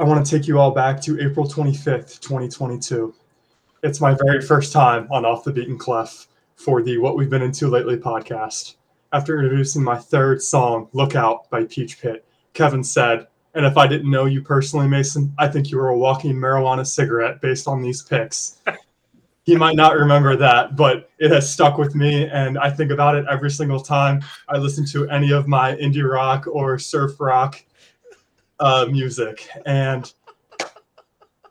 I want to take you all back to April 25th, 2022. It's my very first time on Off the Beaten Clef for the What We've Been Into Lately podcast. After introducing my third song, Lookout by Peach Pit, Kevin said, and if I didn't know you personally, Mason, I think you were a walking marijuana cigarette based on these picks. he might not remember that, but it has stuck with me, and I think about it every single time I listen to any of my indie rock or surf rock uh, music. And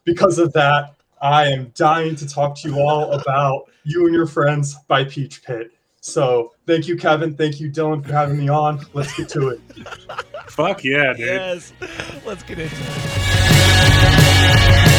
because of that, I am dying to talk to you all about You and Your Friends by Peach Pit. So thank you, Kevin. Thank you, Dylan, for having me on. Let's get to it. Fuck yeah, dude. Yes. Let's get into it.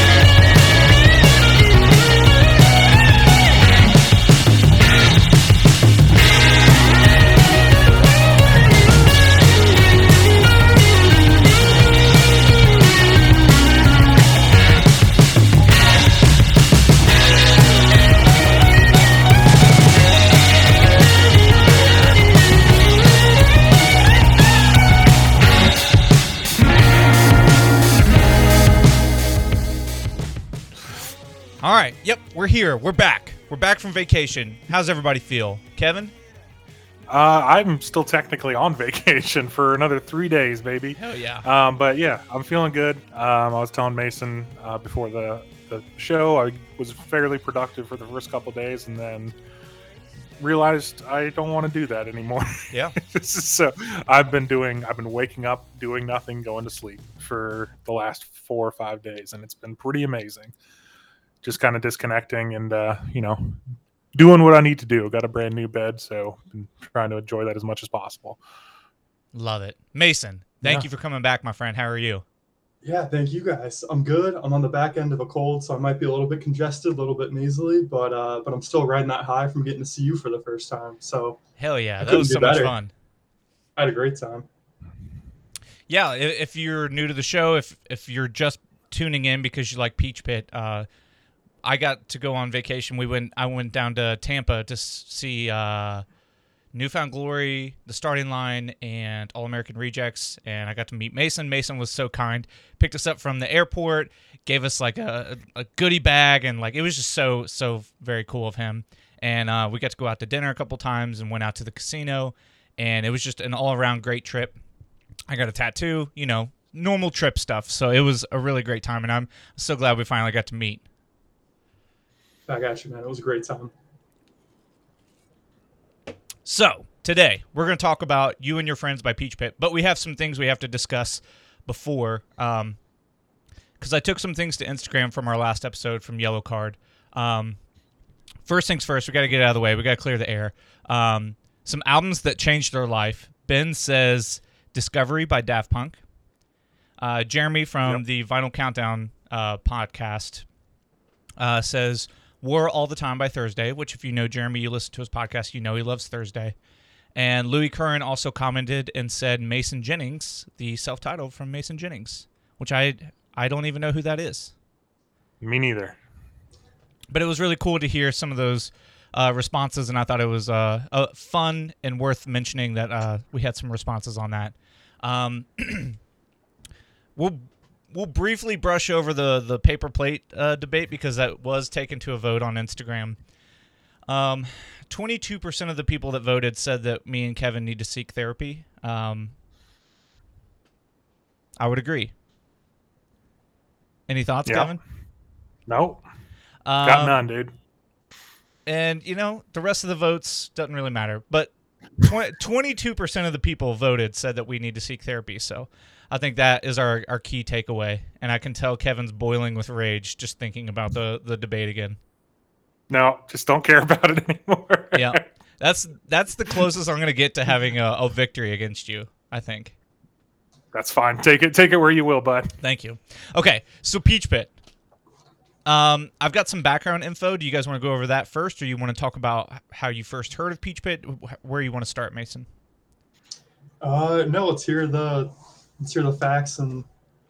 All right. Yep. We're here. We're back. We're back from vacation. How's everybody feel? Kevin? Uh, I'm still technically on vacation for another three days, baby. Hell yeah. Um, but yeah, I'm feeling good. Um, I was telling Mason uh, before the, the show, I was fairly productive for the first couple days, and then realized I don't want to do that anymore. Yeah. so I've been doing, I've been waking up, doing nothing, going to sleep for the last four or five days, and it's been pretty amazing. Just kind of disconnecting and uh, you know doing what I need to do. Got a brand new bed, so been trying to enjoy that as much as possible. Love it. Mason, thank Yeah. you for coming back, my friend. How are you? Yeah, thank you guys. I'm good. I'm on the back end of a cold, so I might be a little bit congested, a little bit nasally, but uh, but I'm still riding that high from getting to see you for the first time. So Hell yeah. I That was so couldn't much better. fun. I had a great time. Yeah, if you're new to the show, if if you're just tuning in because you like Peach Pit, uh, I got to go on vacation. We went. I went down to Tampa to see uh, New Found Glory, The Starting Line, and All American Rejects, and I got to meet Mason. Mason was so kind, picked us up from the airport, gave us like a, a goodie bag, and like it was just so so very cool of him. And uh, we got to go out to dinner a couple times and went out to the casino, and it was just an all around great trip. I got a tattoo, you know, normal trip stuff. So it was a really great time, and I'm so glad we finally got to meet. Back at you, man. It was a great time. So today we're going to talk about you and your friends by Peach Pit, but we have some things we have to discuss before, um, because I took some things to Instagram from our last episode from Yellowcard. Um, first things first, we got to get out of the way. We got to clear the air. Um, some albums that changed their life. Ben says Discovery by Daft Punk. Uh, Jeremy from Yep. the Vinyl Countdown uh, podcast uh, says War All the Time by Thursday, which, if you know Jeremy, you listen to his podcast, you know he loves Thursday. And Louis Curran also commented and said Mason Jennings, the self titled from Mason Jennings, which I I don't even know who that is. Me neither. But it was really cool to hear some of those uh, responses, and I thought it was uh, uh, fun and worth mentioning that uh, we had some responses on that. Um, we'll we'll briefly brush over the the paper plate uh, debate because that was taken to a vote on Instagram. Um, 22% of the people that voted said that me and Kevin need to seek therapy. Um, I would agree. Any thoughts, Yeah. Kevin? Nope. Got Um, none, dude. and you know the rest of the votes doesn't really matter but 22% of the people voted said that we need to seek therapy so i think that is our, our key takeaway and i can tell kevin's boiling with rage just thinking about the, the debate again No, just don't care about it anymore. yeah that's that's the closest i'm going to get to having a, a victory against you i think That's fine. Take it take it where you will, bud. thank you okay so peach pit um, I've got some background info. Do you guys want to go over that first, or you want to talk about how you first heard of Peach Pit? Where you want to start, Mason? Uh, no, let's hear the let's hear the facts and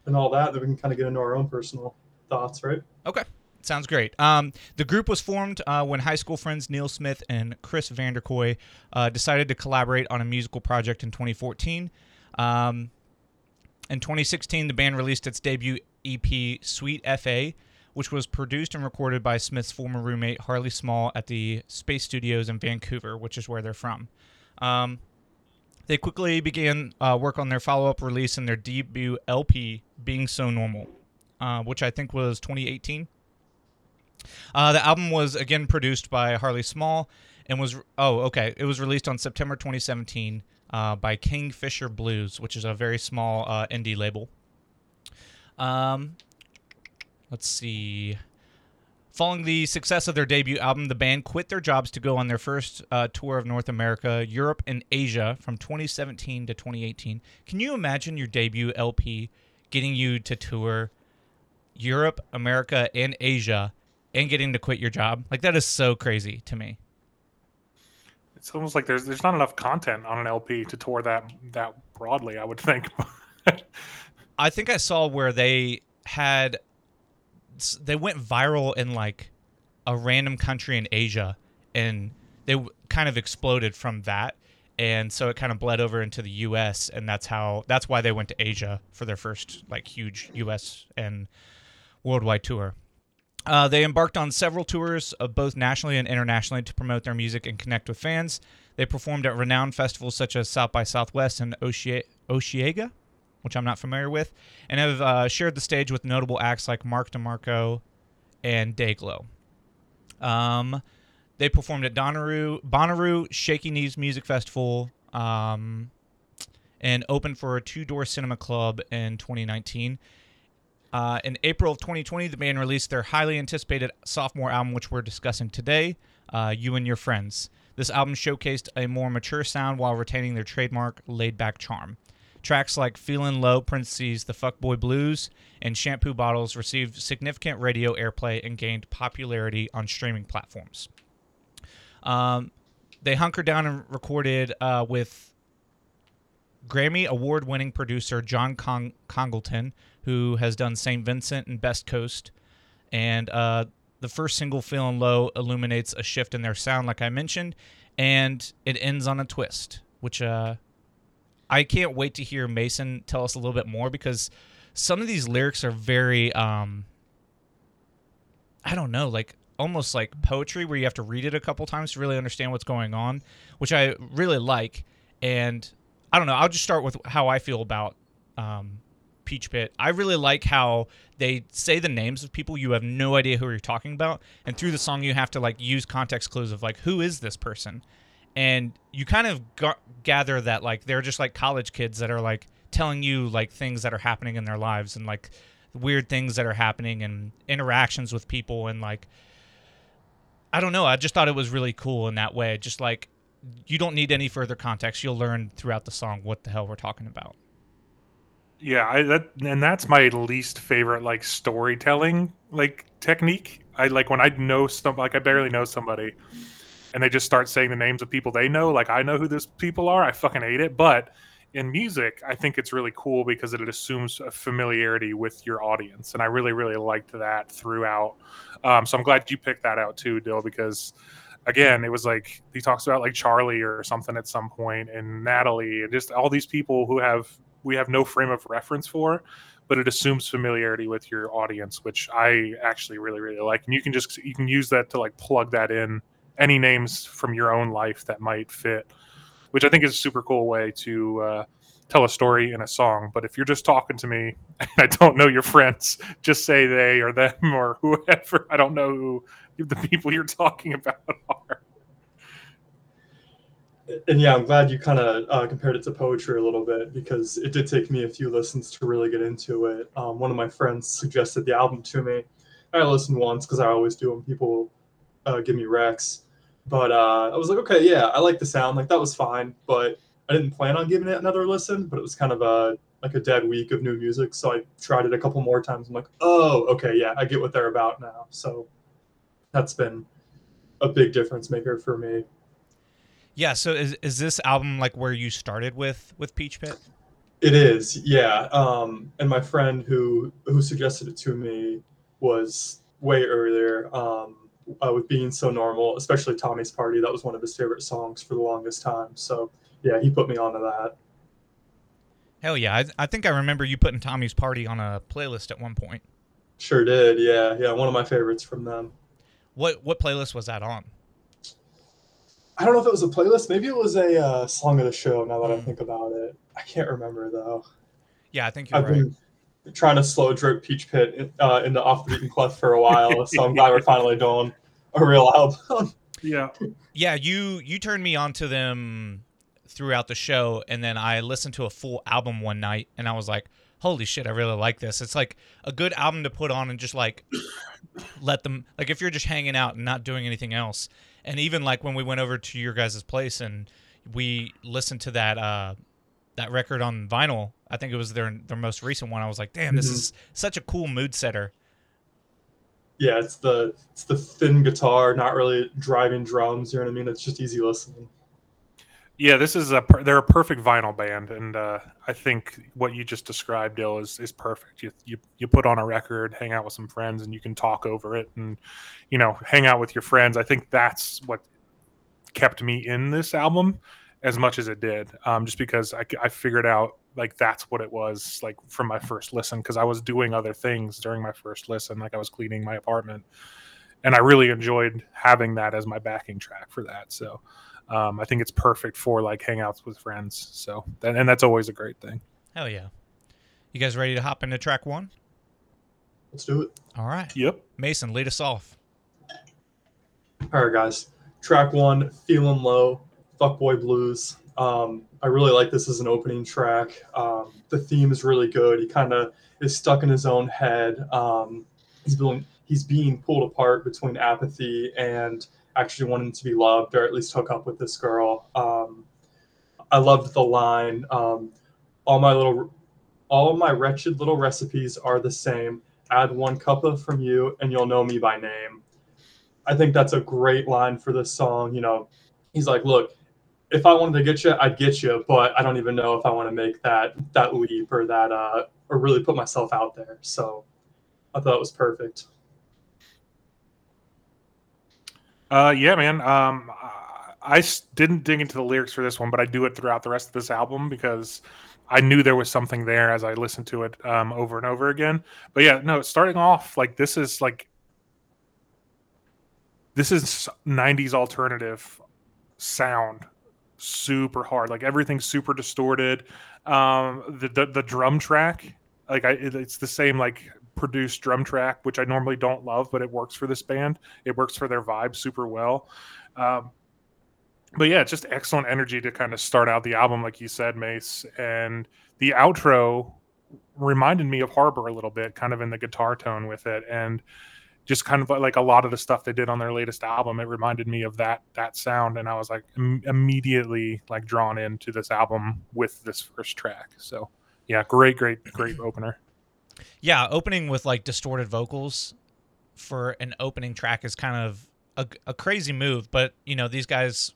and all that. Then we can kind of get into our own personal thoughts, right? Okay. Sounds great. Um, the group was formed uh, when high school friends Neil Smith and Chris Vanderkooy uh, decided to collaborate on a musical project in 2014. Um, in 2016, the band released its debut EP Sweet FA, which was produced and recorded by Smith's former roommate Harley Small at the Space Studios in Vancouver, which is where they're from. Um, they quickly began uh, work on their follow up release and their debut LP, Being So Normal, uh, which I think was 2018. Uh, the album was again produced by Harley Small and was, oh, okay, it was released on September 2017 uh, by Kingfisher Bluez, which is a very small uh, indie label. Um, let's see. Following the success of their debut album, the band quit their jobs to go on their first uh, tour of North America, Europe, and Asia from 2017 to 2018. Can you imagine your debut LP getting you to tour Europe, America, and Asia and getting to quit your job? Like, that is so crazy to me. It's almost like there's there's not enough content on an LP to tour that that broadly. I would think. I think I saw where they had they went viral in like a random country in Asia, and they kind of exploded from that, and so it kind of bled over into the U.S. and that's how that's why they went to Asia for their first like huge U.S. and worldwide tour. Uh, they embarked on several tours, of both nationally and internationally, to promote their music and connect with fans. They performed at renowned festivals such as South by Southwest and Osheaga, which I'm not familiar with, and have uh, shared the stage with notable acts like Mac DeMarco and Dayglow. Um, they performed at Bonnaroo, Bonnaroo Shaky Knees Music Festival, um, and opened for a Two Door Cinema Club in 2019. Uh, in April of 2020, the band released their highly anticipated sophomore album, which we're discussing today, uh, You and Your Friends. This album showcased a more mature sound while retaining their trademark laid back charm. Tracks like Feeling Low, parentheses, The Fuckboy Blues, and Shampoo Bottles received significant radio airplay and gained popularity on streaming platforms. Um, they hunkered down and recorded uh, with Grammy award winning producer John Cong- Congleton, who has done St. Vincent and Best Coast. And uh, the first single, Feeling Low, illuminates a shift in their sound, like I mentioned, and it ends on a twist, which uh, I can't wait to hear Mason tell us a little bit more because some of these lyrics are very um I don't know, like almost like poetry where you have to read it a couple times to really understand what's going on, which I really like. And I don't know, I'll just start with how I feel about um, Peach Pit. I really like how they say the names of people you have no idea who you're talking about, and through the song you have to like use context clues of like who is this person, and you kind of gather that like they're just like college kids that are like telling you like things that are happening in their lives and like weird things that are happening and interactions with people and like I don't know. I just thought it was really cool in that way. Just like you don't need any further context. You'll learn throughout the song what the hell we're talking about. Yeah, I, that and that's my least favorite like storytelling like technique. I like when I know some like I barely know somebody and they just start saying the names of people they know. Like I know who those people are. I fucking hate it. But in music, I think it's really cool because it assumes a familiarity with your audience, and I really, really liked that throughout. Um, so I'm glad you picked that out too, Dill, because again, it was like he talks about like Charlie or something at some point, and Natalie, and just all these people who have we have no frame of reference for, but it assumes familiarity with your audience, which I actually really, really like. And you can just you can use that to like plug that in any names from your own life that might fit, which I think is a super cool way to uh, tell a story in a song. But if you're just talking to me and I don't know your friends, just say they or them or whoever. I don't know who the people you're talking about are. And yeah, I'm glad you kind of uh, compared it to poetry a little bit because it did take me a few listens to really get into it. Um, one of my friends suggested the album to me. I listened once because I always do when people uh, give me Rex. But uh, I was like, okay, yeah, I like the sound. Like that was fine, but I didn't plan on giving it another listen. But it was kind of a like a dead week of new music, so I tried it a couple more times. I'm like, oh, okay, yeah, I get what they're about now. So that's been a big difference maker for me. Yeah. So is is this album like where you started with with Peach Pit? It is, yeah. Um, and my friend who who suggested it to me was way earlier. Um, uh, with being so normal, especially Tommy's Party. That was one of his favorite songs for the longest time. So yeah, he put me onto that. Hell yeah! I, I think I remember you putting Tommy's Party on a playlist at one point. Sure did. Yeah, yeah. One of my favorites from them. What what playlist was that on? I don't know if it was a playlist. Maybe it was a uh, song of the show. Now that I Mm. think about it, I can't remember though. Yeah, I think you're I've right. been trying to slow drip Peach Pit uh, into Off the Beaten Clef for a while, so I'm glad we're finally doing a real album. Yeah. Yeah, you you turned me on to them throughout the show, and then I listened to a full album one night, and I was like, "Holy shit, I really like this." It's like a good album to put on and just like let them like if you're just hanging out and not doing anything else. And even like when we went over to your guys' place and we listened to that uh that record on vinyl, I think it was their their most recent one. I was like, "Damn, this Mhm. is such a cool mood setter." yeah, it's the it's the thin guitar, not really driving drums. You know what I mean? It's just easy listening. Yeah, this is a they're a perfect vinyl band, and uh, I think what you just described, Dill, is is perfect. You, you you put on a record, hang out with some friends, and you can talk over it, and you know, hang out with your friends. I think that's what kept me in this album as much as it did, um, just because I, I figured out like that's what it was like from my first listen, because I was doing other things during my first listen, like I was cleaning my apartment, and I really enjoyed having that as my backing track for that. So um, I think it's perfect for like hangouts with friends. So and, and that's always a great thing. Hell yeah. You guys ready to hop into track 1? Let's do it. All right. Yep. Mason, lead us off. All right, guys. Track one, "Feeling Low," Fuckboy Blues. Um, I really like this as an opening track. Um, the theme is really good. He kind of is stuck in his own head. Um, he's being he's being pulled apart between apathy and actually wanting to be loved, or at least hook up with this girl. Um, I loved the line. Um, all my little, all my wretched little recipes are the same. Add one cup of from you, and you'll know me by name. I think that's a great line for this song. You know, he's like, look, if I wanted to get you, I'd get you, but I don't even know if I want to make that that leap or that uh or really put myself out there. So I thought it was perfect. Uh, yeah, man. Um, I didn't dig into the lyrics for this one, but I do it throughout the rest of this album because I knew there was something there as I listened to it um, over and over again. But yeah, no, starting off like this is like this is 90s alternative sound super hard like everything's super distorted. Um the the, the drum track like i it- it's the same like produced drum track which i normally don't love but it works for this band. It works for their vibe super well. Um but yeah it's just excellent energy to kind of start out the album like you said mace. And the outro reminded me of harbor a little bit kind of in the guitar tone with it. And just kind of like a lot of the stuff they did on their latest album it reminded me of that that sound and i was like Im- immediately like drawn into this album with this first track. So yeah great great great opener. Yeah, opening with like distorted vocals for an opening track is kind of a, a crazy move, but you know, these guys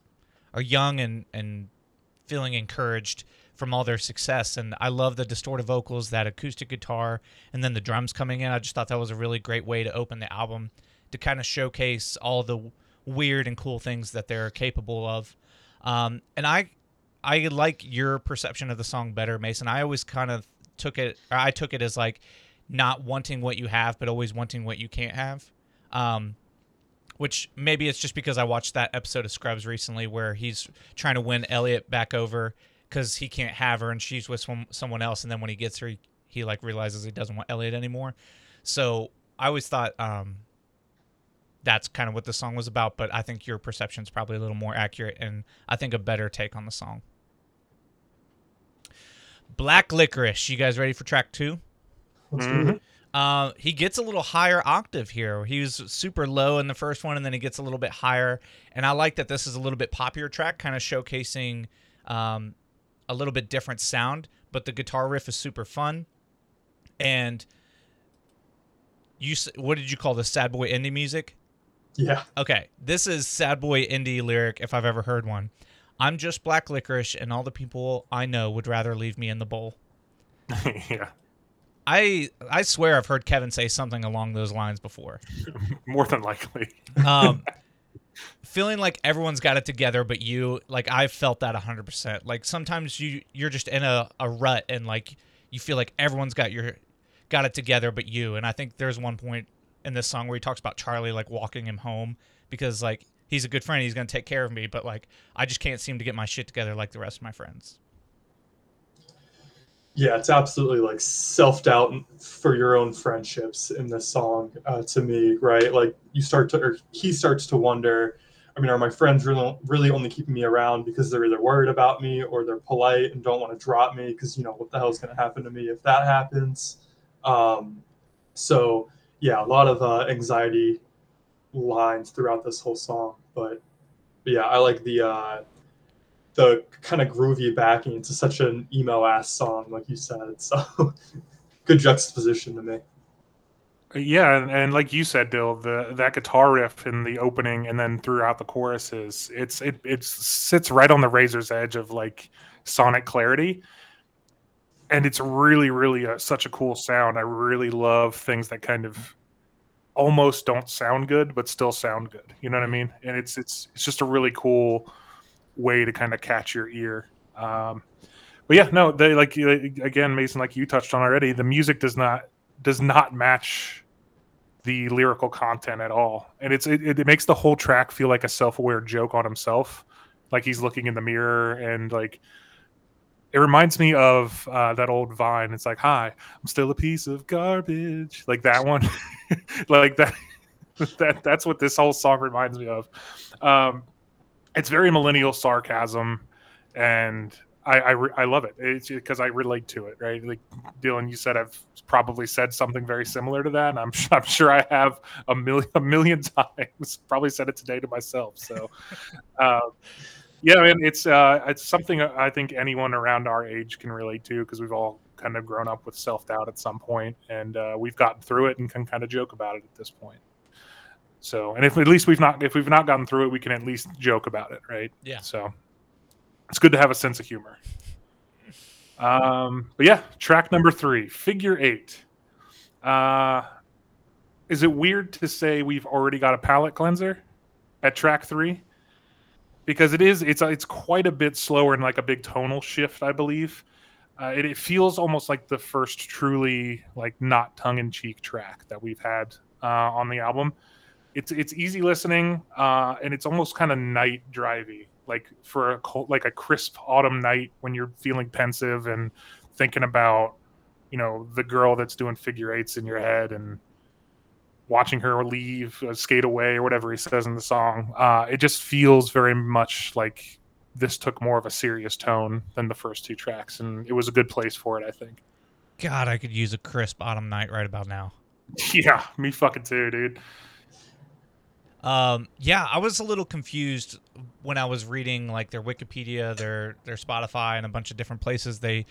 are young and and feeling encouraged from all their success and I love the distorted vocals, that acoustic guitar and then the drums coming in. I just thought that was a really great way to open the album to kind of showcase all the weird and cool things that they're capable of. Um, and I I like your perception of the song better, Mason. I always kind of took it I took it as like not wanting what you have but always wanting what you can't have. Um, which maybe it's just because I watched that episode of Scrubs recently where he's trying to win Elliot back over because he can't have her and she's with some, someone else, and then when he gets her, he, he like realizes he doesn't want Elliot anymore. So I always thought um, that's kind of what the song was about, but I think your perception is probably a little more accurate and I think a better take on the song. Black Licorice, you guys ready for track two? Let's do Mhm. it. Uh, he gets a little higher octave here. He was super low in the first one, and then he gets a little bit higher. And I like that this is a little bit poppier track, kind of showcasing um, a little bit different sound. But the guitar riff is super fun. And you, what did you call this? Sad boy indie music? Yeah. Okay, this is sad boy indie lyric if I've ever heard one. I'm just black licorice, and all the people I know would rather leave me in the bowl. yeah I I swear I've heard Kevin say something along those lines before. more than likely Um, feeling like everyone's got it together but you like i felt that 100% like sometimes you you're just in a, a rut and like you feel like everyone's got your got it together but you. And i think there's one point in this song where he talks about charlie like walking him home because like he's a good friend he's to take care of me but like i just can't seem to get my shit together like the rest of my friends yeah it's absolutely like self-doubt for your own friendships in this song uh, to me right? Like you start to or he starts to wonder i mean are my friends really, really only keeping me around because they're either worried about me or they're polite and don't want to drop me because you know what the hell is going to happen to me if that happens? Um, so yeah a lot of uh, anxiety lines throughout this whole song but, but yeah i like the uh, the kind of groovy backing to such an emo ass song, like you said. So good juxtaposition to me. Yeah, and, and, like you said, Dill, the that guitar riff in the opening and then throughout the choruses, it's it it sits right on the razor's edge of like sonic clarity, and it's really really a, such a cool sound. I really love things that kind of almost don't sound good but still sound good. You know what I mean? And it's it's it's just a really cool way to kind of catch your ear. Um, but yeah, no, they like again, Mason, like you touched on already. The music does not does not match the lyrical content at all, and it's it, it makes the whole track feel like a self aware joke on himself, like he's looking in the mirror and like. It reminds me of uh, that old Vine. It's like, "Hi, I'm still a piece of garbage," like that one, like that. that that's what this whole song reminds me of. Um, it's very millennial sarcasm, and I I, re- I love it. It's because I relate to it, right? Like Dylan, you said I've probably said something very similar to that. And I'm I'm sure I have a million a million times. Probably said it today to myself. So, uh, yeah, I mean, it's uh, it's something I think anyone around our age can relate to because we've all kind of grown up with self doubt at some point, and uh, we've gotten through it and can kind of joke about it at this point. So, and if at least we've not if we've not gotten through it, we can at least joke about it, right? Yeah. So, it's good to have a sense of humor. Um, but yeah, track number three, figure eight. Uh, is it weird to say we've already got a palate cleanser at track three? Because it is, it's it's quite a bit slower and like a big tonal shift, I believe. Uh, it, it feels almost like the first truly like not tongue in cheek track that we've had uh, on the album it's it's easy listening uh, and it's almost kind of night drivey like for a cold, like a crisp autumn night when you're feeling pensive and thinking about you know the girl that's doing figure eights in your head and watching her leave uh, skate away or whatever he says in the song uh, it just feels very much like this took more of a serious tone than the first two tracks and it was a good place for it i think. God i could use a crisp autumn night right about now. Yeah me fucking too dude um, yeah, I was a little confused when I was reading like their Wikipedia, their their Spotify, and a bunch of different places. They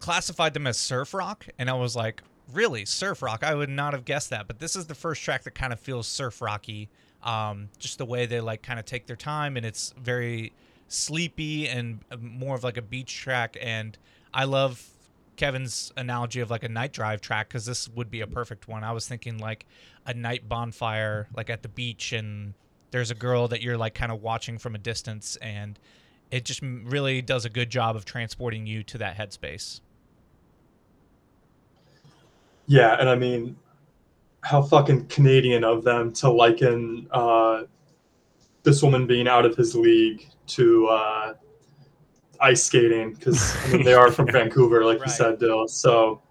classified them as surf rock, and I was like, really surf rock? I would not have guessed that. But this is the first track that kind of feels surf rocky. Um, just the way they like kind of take their time, and it's very sleepy and uh, more of like a beach track. And I love Kevin's analogy of like a night drive track because this would be a perfect one. I was thinking like a night bonfire, like at the beach, and there's a girl that you're like kind of watching from a distance, and it just really does a good job of transporting you to that headspace. Yeah, and I mean, how fucking Canadian of them to liken uh, this woman being out of his league to uh, ice skating because I mean, they are from Vancouver, like right. you said, Dill. So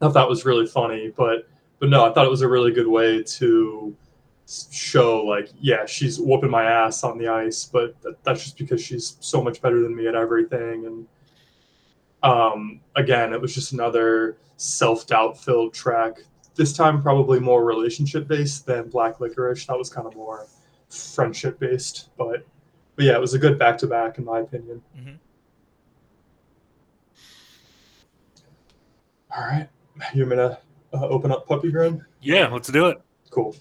I thought that was really funny, but but no, I thought it was a really good way to show like, yeah, she's whooping my ass on the ice, but that's just because she's so much better than me at everything. And um, again, it was just another self doubt filled track. This time, probably more relationship based than Black Licorice. That was kind of more friendship based, but but yeah, it was a good back to back in my opinion. Mm-hmm. All right. You want me to uh, open up Puppy Grin? Yeah, let's do it. Cool.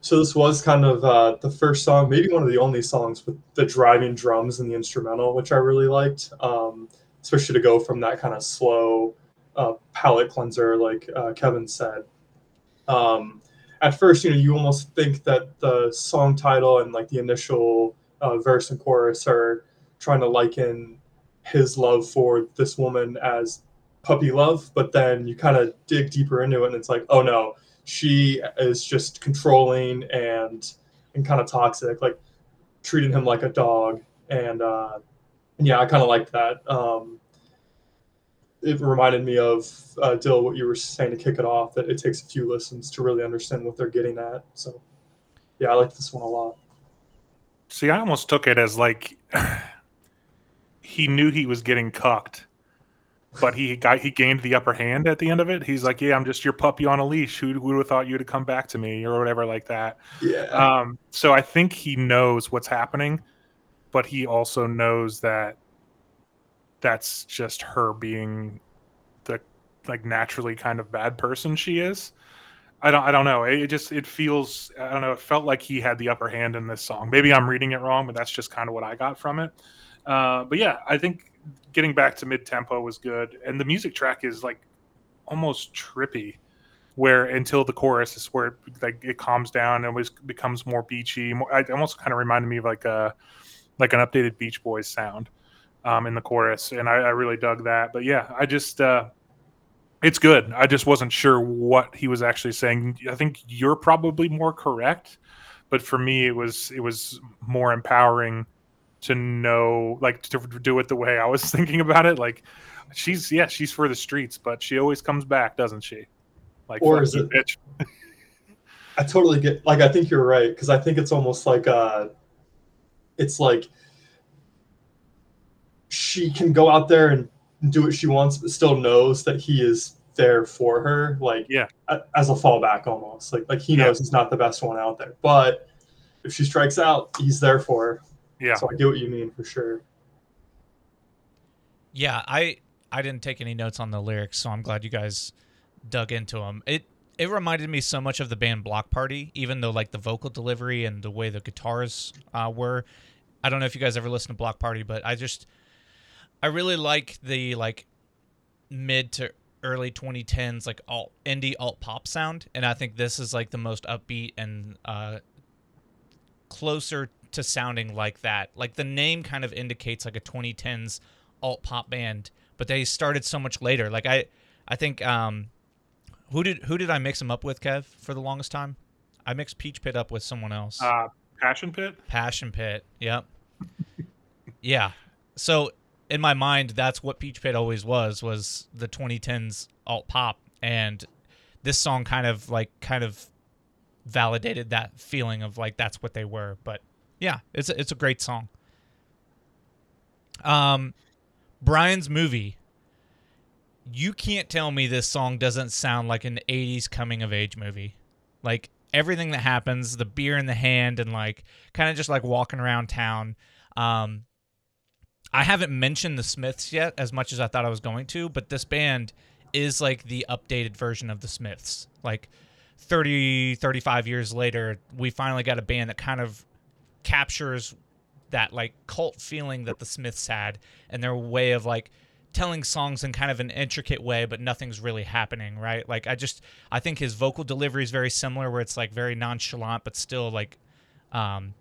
So this was kind of uh, the first song, maybe one of the only songs with the driving drums and the instrumental, which I really liked, um, especially to go from that kind of slow uh, palate cleanser, like uh, Kevin said. Um, at first, you know, you almost think that the song title and like the initial uh, verse and chorus are trying to liken his love for this woman as puppy love, but then you kind of dig deeper into it and it's like, oh no, she is just controlling and and kind of toxic, like treating him like a dog. And uh, yeah, I kind of like that. Um, it reminded me of uh, Dill, what you were saying to kick it off. That it takes a few listens to really understand what they're getting at. So, yeah, I like this one a lot. See, I almost took it as like he knew he was getting cucked, but he got he gained the upper hand at the end of it. He's like, "Yeah, I'm just your puppy on a leash. Who, who would have thought you'd have come back to me or whatever like that." Yeah. Um, so I think he knows what's happening, but he also knows that that's just her being the like naturally kind of bad person she is. I don't I don't know. It just it feels I don't know, it felt like he had the upper hand in this song. Maybe I'm reading it wrong, but that's just kind of what I got from it. Uh, but yeah, I think getting back to mid tempo was good. And the music track is like almost trippy where until the chorus is where it, like it calms down and was becomes more beachy. More, it almost kind of reminded me of like a like an updated Beach Boys sound um, in the chorus, and I, I really dug that. But yeah, I just uh, it's good. I just wasn't sure what he was actually saying. I think you're probably more correct, but for me, it was it was more empowering to know, like, to do it the way I was thinking about it. Like, she's yeah, she's for the streets, but she always comes back, doesn't she? Like, Or is it- bitch? I totally get like I think you're right because I think it's almost like uh it's like she can go out there and do what she wants but still knows that he is there for her like Yeah. as a fallback almost like like he Yeah. knows he's not the best one out there but if she strikes out he's there for her Yeah, so I get what you mean for sure Yeah, I I didn't take any notes on the lyrics, so I'm glad you guys dug into them. It it reminded me so much of the band Block Party, even though like the vocal delivery and the way the guitars uh, were. I don't know if you guys ever listened to Block Party, but I just I really like the like mid to early 2010s like alt indie alt pop sound, and I think this is like the most upbeat and uh, closer to sounding like that. Like the name kind of indicates like a 2010s alt pop band, but they started so much later. Like I, I think um, who did who did I mix them up with, Kev, for the longest time? I mixed Peach Pit up with someone else. uh, Passion Pit. Passion Pit. Yep. yeah. So in my mind, that's what Peach Pit always was was the 2010s alt pop, and this song kind of like kind of validated that feeling of like that's what they were. But yeah, it's a, it's a great song. Um, Brian's movie. You can't tell me this song doesn't sound like an 80s coming of age movie. Like everything that happens, the beer in the hand and like kind of just like walking around town. Um I haven't mentioned the Smiths yet as much as I thought I was going to, but this band is like the updated version of the Smiths. Like 30 35 years later, we finally got a band that kind of captures that like cult feeling that the Smiths had and their way of like telling songs in kind of an intricate way but nothing's really happening right? Like i just i think his vocal delivery is very similar where it's like very nonchalant but still like um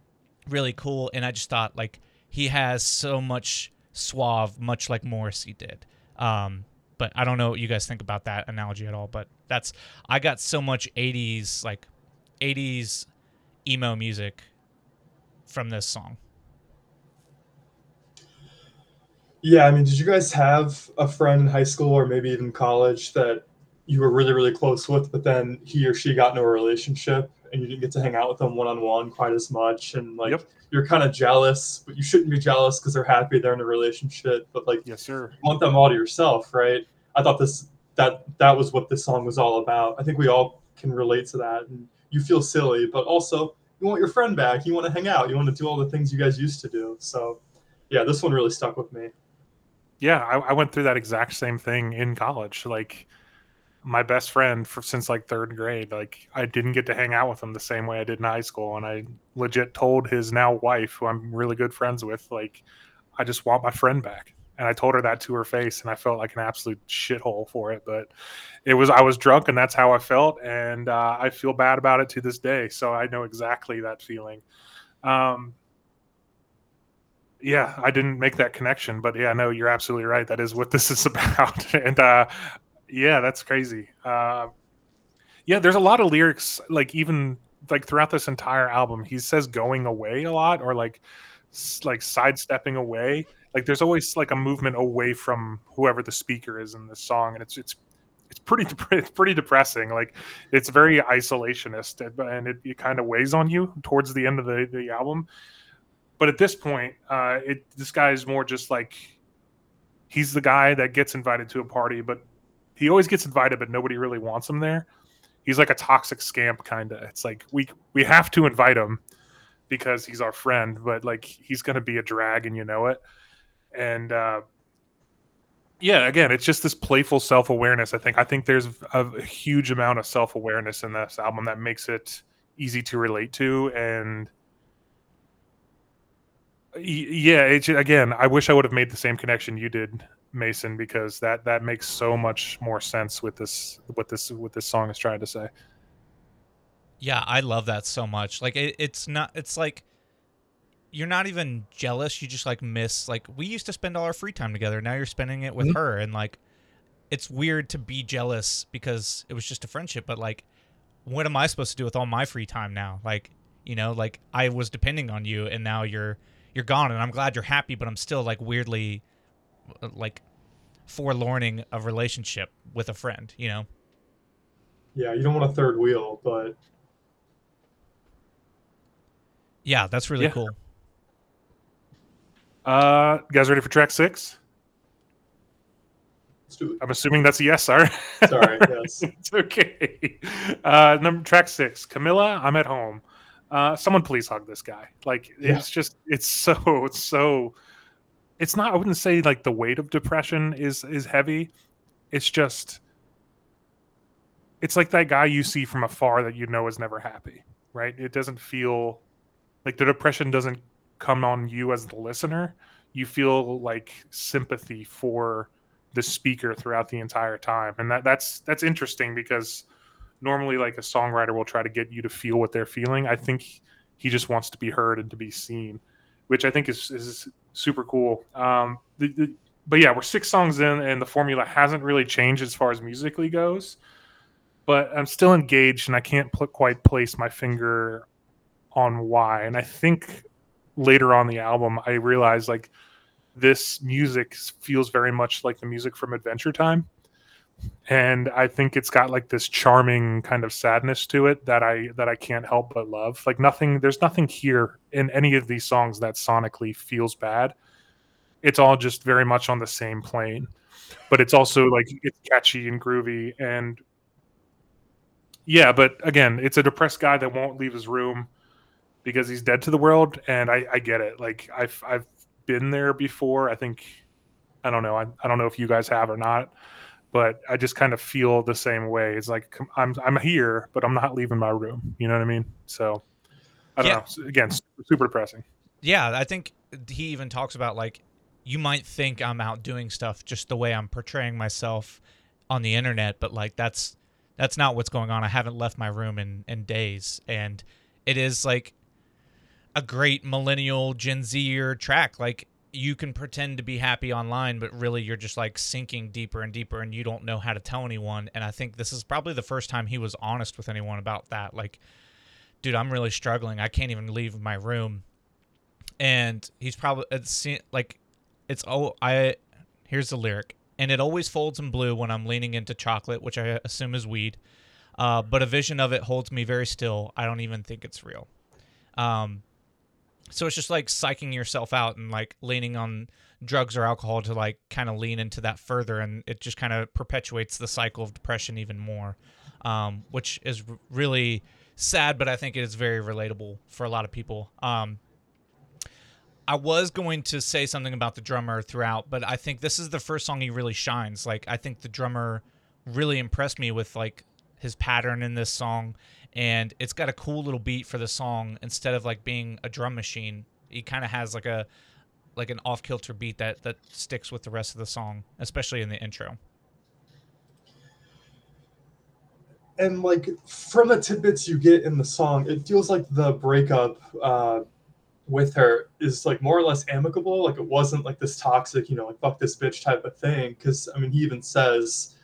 really cool. And i just thought like he has so much suave much like morrissey did. Um but i don't know what you guys think about that analogy at all but that's i got so much 80s like 80s emo music from this song Yeah, I mean, did you guys have a friend in high school or maybe even college that you were really, really close with, but then he or she got into a relationship and you didn't get to hang out with them one on one quite as much? And like, Yep. you're kind of jealous, but you shouldn't be jealous because they're happy they're in a relationship, but like, Yes, sir. you want them all to yourself, right? I thought this, that, that was what this song was all about. I think we all can relate to that. And you feel silly, but also you want your friend back. You want to hang out. You want to do all the things you guys used to do. So, yeah, this one really stuck with me. yeah I, I went through that exact same thing in college like my best friend for since like third grade like i didn't get to hang out with him the same way i did in high school and i legit told his now wife who i'm really good friends with like i just want my friend back and I told her that to her face, and I felt like an absolute shithole for it. But it was I was drunk, and that's how I felt, and uh, I feel bad about it to this day. So I know exactly that feeling. Um, yeah, I didn't make that connection, but yeah, no, you're absolutely right. That is what this is about, and uh, yeah, that's crazy. Uh, yeah, there's a lot of lyrics, like even like throughout this entire album, he says "going away" a lot, or like like sidestepping away. Like there's always like a movement away from whoever the speaker is in this song, and it's it's it's pretty it's pretty depressing. Like it's very isolationist, and it, it kind of weighs on you towards the end of the the album. But at this point, uh, it this guy is more just like he's the guy that gets invited to a party, but he always gets invited, but nobody really wants him there. He's like a toxic scamp kind of. It's like we we have to invite him because he's our friend, but like he's going to be a drag and you know it. And uh, yeah, again, it's just this playful self awareness. I think I think there's a, a huge amount of self awareness in this album that makes it easy to relate to and yeah again i wish i would have made the same connection you did mason because that that makes so much more sense with this what this what this song is trying to say yeah, I love that so much. Like it, it's not it's like you're not even jealous, you just like miss like we used to spend all our free time together. Now you're spending it with mm-hmm. her and like it's weird to be jealous because it was just a friendship, but like what am I supposed to do with all my free time now? Like, you know, like I was depending on you and now you're you're gone and I'm glad you're happy, but I'm still like weirdly like forlorning a relationship with a friend, you know? Yeah, you don't want a third wheel, but yeah, that's really yeah. cool. Uh, you guys ready for track six? Let's do it. I'm assuming that's a yes, sir. Sorry, yes. it's okay. Uh, number track six, Camilla, I'm at home. Uh, someone please hug this guy. Like yeah. it's just it's so it's so it's not I wouldn't say like the weight of depression is is heavy. It's just it's like that guy you see from afar that you know is never happy, right? It doesn't feel like the depression doesn't come on you as the listener. You feel like sympathy for the speaker throughout the entire time. And that that's that's interesting because normally like a songwriter will try to get you to feel what they're feeling. I think he just wants to be heard and to be seen which i think is is super cool. Um the, the, but yeah we're six songs in and the formula hasn't really changed as far as musically goes but i'm still engaged and i can't pl- quite place my finger on why. And I think later on the album, I realized like this music feels very much like the music from Adventure Time. And I think it's got like this charming kind of sadness to it that I that I can't help but love. Like nothing there's nothing here in any of these songs that sonically feels bad. It's all just very much on the same plane. But it's also like it's catchy and groovy and yeah, but again, it's a depressed guy that won't leave his room because he's dead to the world, and I, I get it. Like I've I've been there before. I think I don't know. I, I don't know if you guys have or not, but I just kind of feel the same way. It's like I'm I'm here, but I'm not leaving my room. You know what I mean? So I don't yeah. know. Again, super depressing. Yeah, I think he even talks about like you might think I'm out doing stuff just the way I'm portraying myself on the internet, but like that's that's not what's going on. I haven't left my room in in days, and it is like a great millennial Gen Zer track. Like you can pretend to be happy online, but really you're just like sinking deeper and deeper and you don't know how to tell anyone. And I think this is probably the first time he was honest with anyone about that. Like, dude, I'm really struggling. I can't even leave my room. And he's probably it's like it's oh I here's the lyric. And it always folds in blue when I'm leaning into chocolate, which I assume is weed. Uh, but a vision of it holds me very still. I don't even think it's real. Um, so it's just like psyching yourself out and like leaning on drugs or alcohol to like kind of lean into that further and it just kind of perpetuates the cycle of depression even more um, which is really sad but i think it is very relatable for a lot of people. Um, i was going to say something about the drummer throughout but i think this is the first song he really shines. Like i think the drummer really impressed me with like his pattern in this song and it's got a cool little beat for the song instead of like being a drum machine he kind of has like a like an off kilter beat that that sticks with the rest of the song, especially in the intro. and like from the tidbits you get in the song, it feels like the breakup uh, with her is like more or less amicable. Like it wasn't like this toxic, you know, like fuck this bitch type of thing. Because I mean, he even says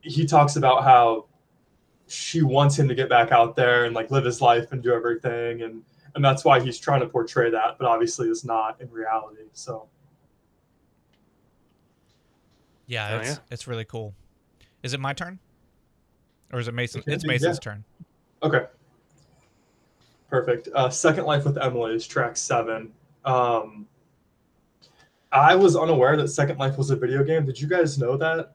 he talks about how she wants him to get back out there and like live his life and do everything, and and that's why he's trying to portray that, but obviously it's not in reality. So Yeah, Oh, it's yeah. it's really cool. Is it my turn? Or is it Mason? Okay, It's yeah. Mason's turn. Okay. Perfect. Uh, Second Life with Emily is track seven. Um, I was unaware that Second Life was a video game. Did you guys know that?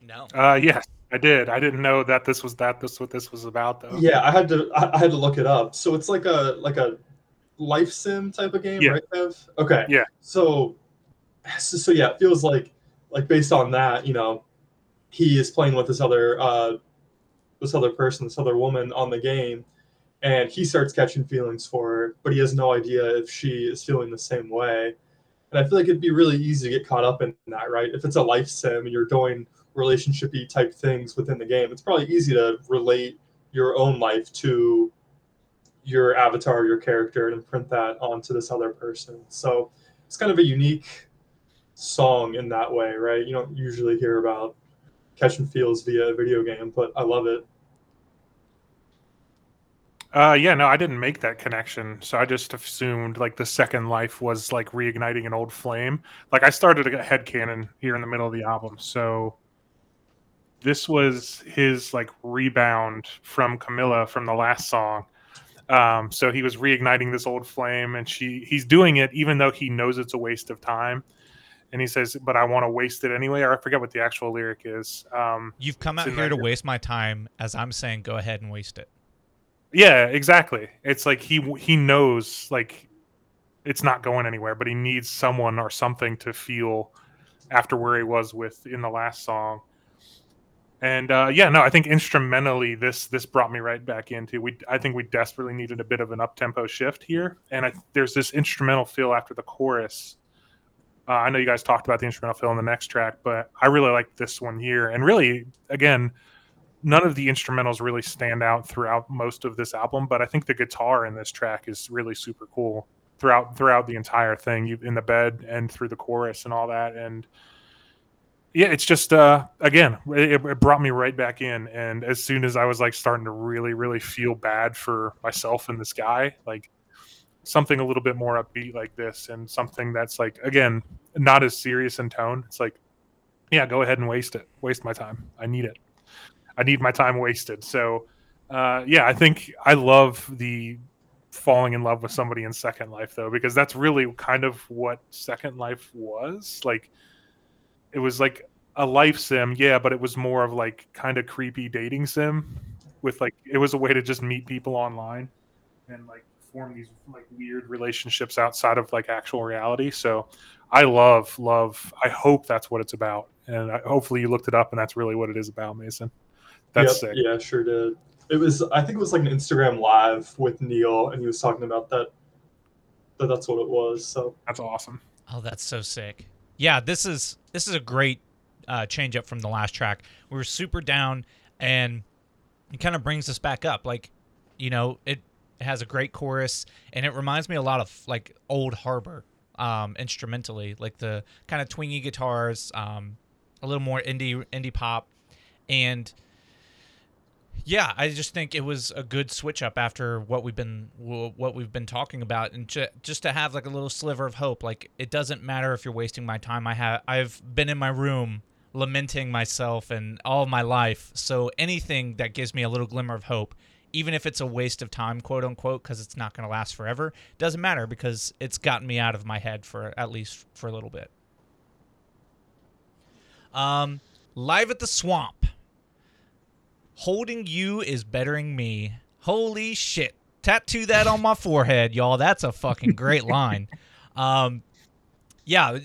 No. Uh, yes, I did. I didn't know that this was that. This what this was about though. Yeah, I had to. I, had to look it up. So it's like a like a life sim type of game, Yeah. right? Kev? Okay. Yeah. So, so, so yeah, it feels like like based on that, you know, he is playing with this other uh, this other person, this other woman on the game, and he starts catching feelings for her, but he has no idea if she is feeling the same way. And I feel like it'd be really easy to get caught up in that, right? If it's a life sim and you're doing relationshipy type things within the game, it's probably easy to relate your own life to your avatar, your character, and imprint that onto this other person. So it's kind of a unique song in that way, right? You don't usually hear about catching feels via a video game, but I love it. Uh, yeah, no, I didn't make that connection. So I just assumed like the second life was like reigniting an old flame. Like I started a head canon here in the middle of the album. So this was his like rebound from Camilla from the last song. Um, so he was reigniting this old flame and she he's doing it even though he knows it's a waste of time. And he says, But I want to waste it anyway, or I forget what the actual lyric is. Um You've come out here to there. waste my time as I'm saying go ahead and waste it. Yeah, exactly. It's like he he knows like it's not going anywhere, but he needs someone or something to feel after where he was with in the last song. And uh, yeah, no, I think instrumentally this this brought me right back into we. I think we desperately needed a bit of an up tempo shift here, and I, there's this instrumental feel after the chorus. Uh, I know you guys talked about the instrumental feel in the next track, but I really like this one here. And really, again, none of the instrumentals really stand out throughout most of this album, but I think the guitar in this track is really super cool throughout throughout the entire thing, you, in the bed and through the chorus and all that. And yeah, it's just uh, again, it, it brought me right back in. And as soon as I was like starting to really really feel bad for myself and this guy, like something a little bit more upbeat like this, and something that's like again not as serious in tone. It's like, yeah, go ahead and waste it, waste my time. I need it. I need my time wasted. So, uh, yeah, I think I love the falling in love with somebody in Second Life though, because that's really kind of what Second Life was. Like, it was like a life sim, yeah, but it was more of like kind of creepy dating sim with like it was a way to just meet people online and like form these like weird relationships outside of like actual reality. So, I love love. I hope that's what it's about, and I, hopefully you looked it up and that's really what it is about, Mason. That's Yep, sick. Yeah, sure did. It was. I think it was like an Instagram live with Neil, and he was talking about that. That that's what it was. So That's awesome. Oh, that's so sick. Yeah, this is this is a great uh, change up from the last track. We were super down, and it kind of brings us back up. Like, you know, it has a great chorus, and it reminds me a lot of like old Harbor um, instrumentally, like the kind of twingy guitars, um, a little more indie indie pop, and yeah, I just think it was a good switch up after what we've been what we've been talking about, and ju- just to have like a little sliver of hope. Like it doesn't matter if you're wasting my time. I have I've been in my room lamenting myself and all my life. So anything that gives me a little glimmer of hope, even if it's a waste of time, quote unquote, because it's not going to last forever, doesn't matter because it's gotten me out of my head for at least for a little bit. Um, live at the swamp. Holding you is bettering me. Holy shit. Tattoo that on my forehead, y'all. That's a fucking great line. Um, yeah,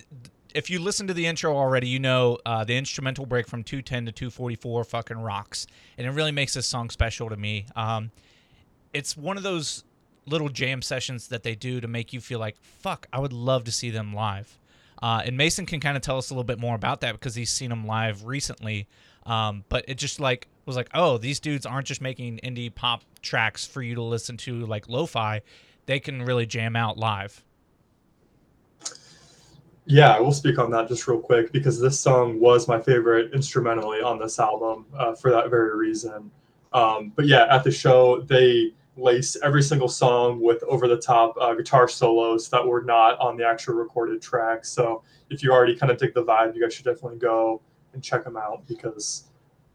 if you listen to the intro already, you know uh, the instrumental break from 210 to 244 fucking rocks. And it really makes this song special to me. Um, it's one of those little jam sessions that they do to make you feel like fuck i would love to see them live uh, and mason can kind of tell us a little bit more about that because he's seen them live recently um, but it just like was like oh these dudes aren't just making indie pop tracks for you to listen to like lo-fi they can really jam out live Yeah, I will speak on that just real quick because this song was my favorite instrumentally on this album uh, for that very reason. Um, but yeah, at the show, they lace every single song with over the top uh, guitar solos that were not on the actual recorded track. So if you already kind of dig the vibe, you guys should definitely go and check them out because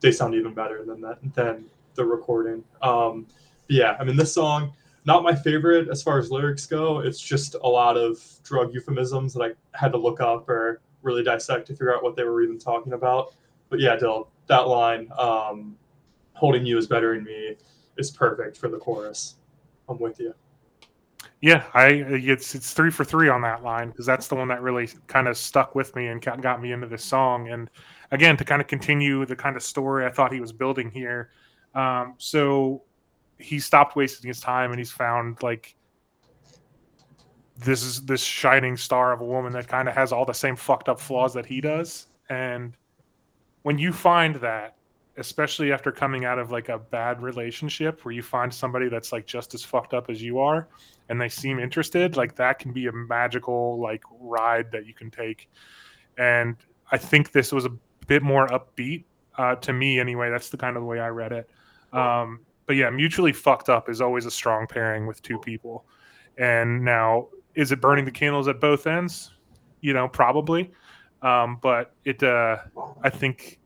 they sound even better than that than the recording. Um, yeah, I mean this song not my favorite as far as lyrics go. It's just a lot of drug euphemisms that I had to look up or really dissect to figure out what they were even talking about. But yeah, Dill, that line, um, "Holding you is better than me," is perfect for the chorus. I'm with you. Yeah, I it's it's three for three on that line because that's the one that really kind of stuck with me and got me into this song. And again, to kind of continue the kind of story I thought he was building here. Um, so he stopped wasting his time and he's found like this is this shining star of a woman that kind of has all the same fucked up flaws that he does. And when you find that, especially after coming out of like a bad relationship where you find somebody that's like just as fucked up as you are and they seem interested, like that can be a magical like ride that you can take. And I think this was a bit more upbeat uh, to me anyway. That's the kind of way I read it. Um, but yeah, mutually fucked up is always a strong pairing with two people. And now, is it burning the candles at both ends? You know, probably. Um, but it, uh, I think,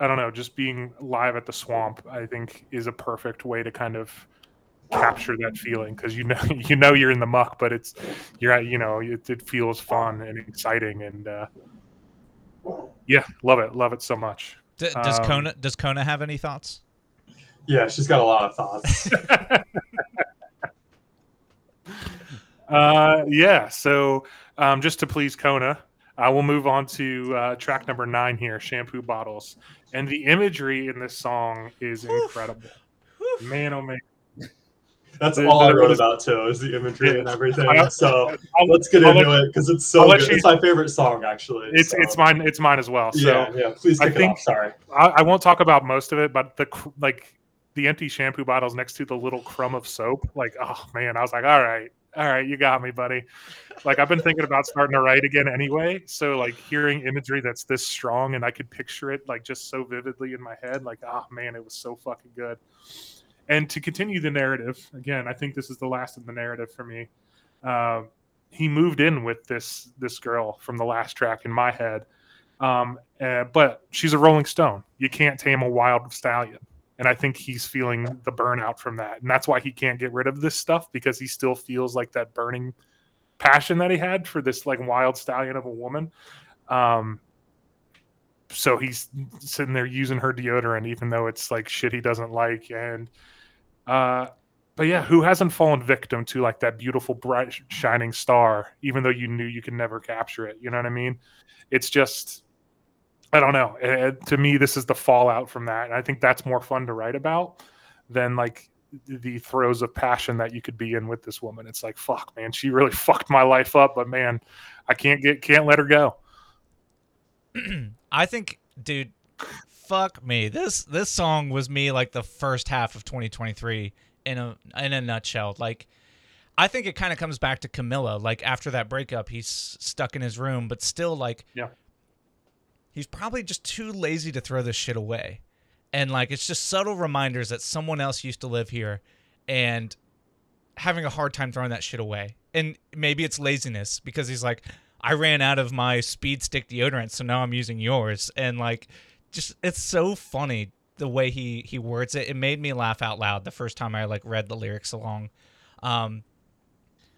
I don't know, just being live at the swamp, I think, is a perfect way to kind of capture that feeling because you know you know you're in the muck, but it's you're at, you know it, it feels fun and exciting and uh, yeah, love it, love it so much. D- does Um, kona does kona have any thoughts Yeah, she's got a lot of thoughts. uh, yeah. So um, just to please Kona, I will move on to uh, track number nine here, "Shampoo Bottles," and the imagery in this song is incredible. Man, oh man! That's all I wrote about too, is the imagery and everything. So I'll- let's get I'll into let- it because it's so good. you- It's my favorite song, actually. It's so- it's mine. It's mine as well. So yeah, yeah. Please I think- off. Sorry. I, I won't talk about most of it, but the like the empty shampoo bottles next to the little crumb of soap. Like, oh man, I was like, all right, all right, you got me, buddy. Like, I've been thinking about starting to write again anyway. So, like, hearing imagery that's this strong and I could picture it like just so vividly in my head, like, oh man, it was so fucking good. And to continue the narrative, again, I think this is the last of the narrative for me. Um, he moved in with this this girl from the last track in my head. Um, uh, but she's a Rolling Stone. You can't tame a wild stallion. And I think he's feeling the burnout from that. And that's why he can't get rid of this stuff because he still feels like that burning passion that he had for this like wild stallion of a woman. Um, so he's sitting there using her deodorant, even though it's like shit he doesn't like. And, uh, but yeah, who hasn't fallen victim to like that beautiful, bright, shining star, even though you knew you could never capture it? You know what I mean? It's just, I don't know. Uh, to me, this is the fallout from that, and I think that's more fun to write about than like the throes of passion that you could be in with this woman. It's like, fuck, man, she really fucked my life up, but man, I can't get, can't let her go. I think, dude, fuck me. This this song was me like the first half of 2023 in a in a nutshell. Like, I think it kind of comes back to Camilla. Like after that breakup, he's stuck in his room, but still like, Yeah. he's probably just too lazy to throw this shit away. And like, it's just subtle reminders that someone else used to live here, and having a hard time throwing that shit away. And maybe it's laziness because he's like, I ran out of my speed stick deodorant, so now I'm using yours. And like, just it's so funny the way he he words it. It made me laugh out loud the first time I like read the lyrics along. Um,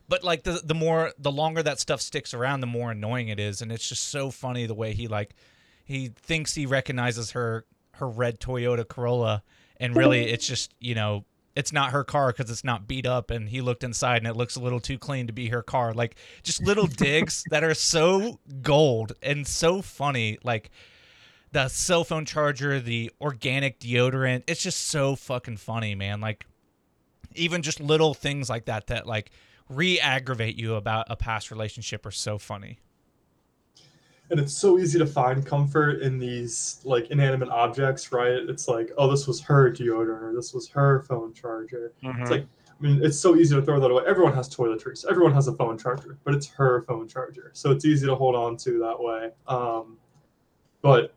but like the the more the longer that stuff sticks around, the more annoying it is, and it's just so funny the way he like he thinks he recognizes her her red Toyota Corolla, and really it's just you know it's not her car because it's not beat up. And he looked inside and it looks a little too clean to be her car. Like just little digs that are so gold and so funny. Like the cell phone charger the organic deodorant it's just so fucking funny man like even just little things like that that like re-aggravate you about a past relationship are so funny. and it's so easy to find comfort in these like inanimate objects, right? It's like, oh, this was her deodorant, or this was her phone charger. Mhm. It's like, I mean, it's so easy to throw that away. Everyone has toiletries, everyone has a phone charger, but it's her phone charger, so it's easy to hold on to that way. Um, but,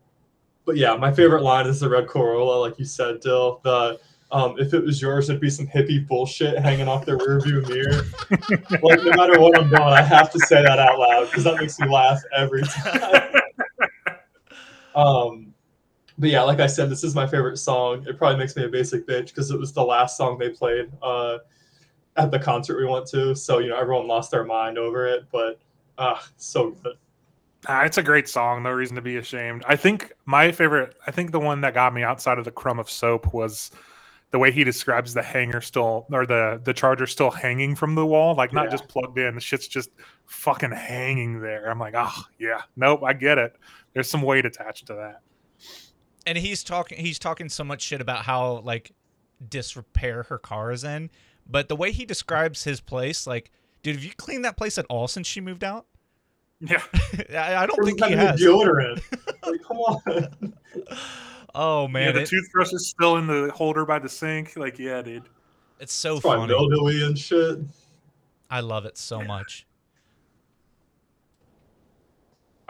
but yeah, my favorite line is the red Corolla, like you said, Dill. The um, if it was yours, it'd be some hippie bullshit hanging off the rearview mirror. like no matter what I'm doing, I have to say that out loud because that makes me laugh every time. um, but yeah, like I said, this is my favorite song. It probably makes me a basic bitch because it was the last song they played uh, at the concert we went to. So you know, everyone lost their mind over it, but ah, so good. Ah, it's a great song. No reason to be ashamed. I think my favorite. I think the one that got me outside of the crumb of soap was the way he describes the hanger still or the the charger still hanging from the wall, like not Yeah. just plugged in. The shit's just fucking hanging there. I'm like, oh yeah, nope, I get it. There's some weight attached to that. and he's talking he's talking so much shit about how like disrepair her car is in but the way he describes his place like dude have you cleaned that place at all since she moved out Yeah, I, I don't think he new has deodorant. like, come on. oh yeah. man The it- toothbrush is still in the holder by the sink. Like, yeah, dude. it's so It's funny mildewy and shit. i love it so much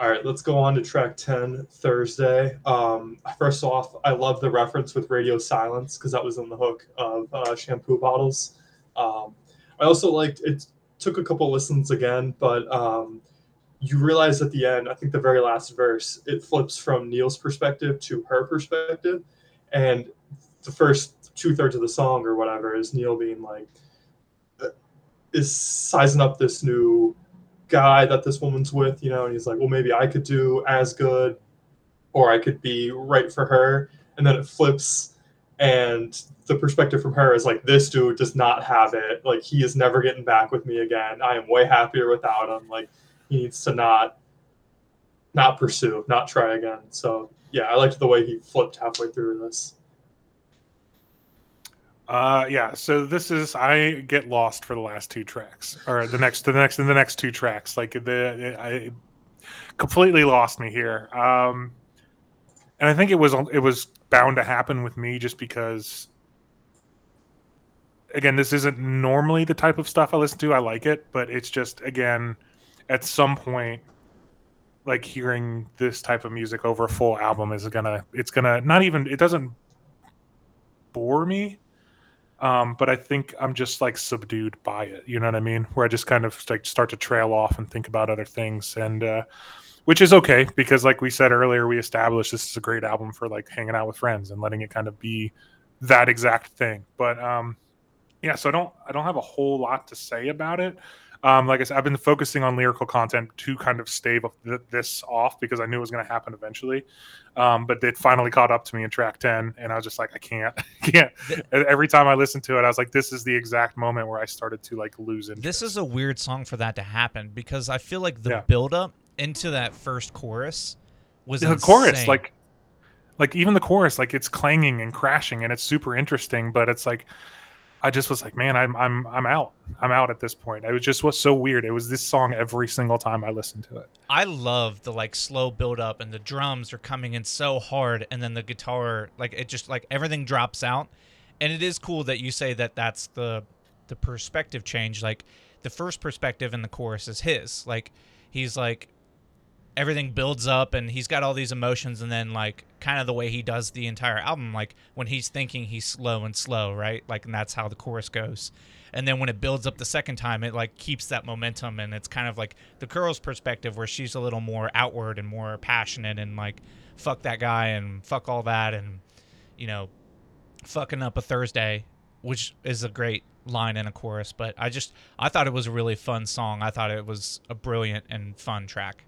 All right, let's go on to track 10 Thursday. Um, first off, I love the reference with radio silence because that was in the hook of uh, shampoo bottles. Um, I also liked it, took a couple listens again, but um, you realize at the end, I think the very last verse, it flips from Neil's perspective to her perspective. And the first two thirds of the song or whatever is Neil being like, uh, is sizing up this new guy that this woman's with, you know, and he's like, well, maybe I could do as good or I could be right for her. And then it flips, and the perspective from her is like, this dude does not have it. Like, he is never getting back with me again. I am way happier without him. Like, he needs to not not pursue, not try again. So yeah, I liked the way he flipped halfway through this. Uh, yeah. So this is I get lost for the last two tracks, or the next, the next, and the next two tracks. Like the I completely lost me here. Um, and I think it was it was bound to happen with me just because. Again, this isn't normally the type of stuff I listen to. I like it, but it's just again, at some point, like hearing this type of music over a full album is gonna it's gonna not even it doesn't bore me um, but I think I'm just like subdued by it. You know what I mean? Where I just kind of like start to trail off and think about other things, and uh, which is okay because, like we said earlier, we established this is a great album for like hanging out with friends and letting it kind of be that exact thing. But um, yeah, so I don't I don't have a whole lot to say about it. Um, like I said, I've been focusing on lyrical content to kind of stave th- this off because I knew it was going to happen eventually. Um, but it finally caught up to me in track 10, and I was just like, I can't, can't. Every time I listened to it, I was like, this is the exact moment where I started to like lose interest. this is a weird song for that to happen because i feel like the Yeah. build up into that first chorus was the chorus, like, like even the chorus, like it's clanging and crashing, and it's super interesting. But it's like, I just was like, man, I'm I'm I'm out. I'm out at this point. It was just was so weird. It was this song every single time I listened to it. I love the like slow build up and the drums are coming in so hard and then the guitar like it just like everything drops out and it is cool that you say that that's the the perspective change like the first perspective in the chorus is his like he's like everything builds up and he's got all these emotions and then like kind of the way he does the entire album like when he's thinking he's slow and slow right? Like and that's how the chorus goes. And then when it builds up the second time it like keeps that momentum and it's kind of like the girl's perspective where she's a little more outward and more passionate and like fuck that guy and fuck all that and you know fucking up a thursday which is a great line in a chorus. But i just i thought it was a really fun song. I thought it was a brilliant and fun track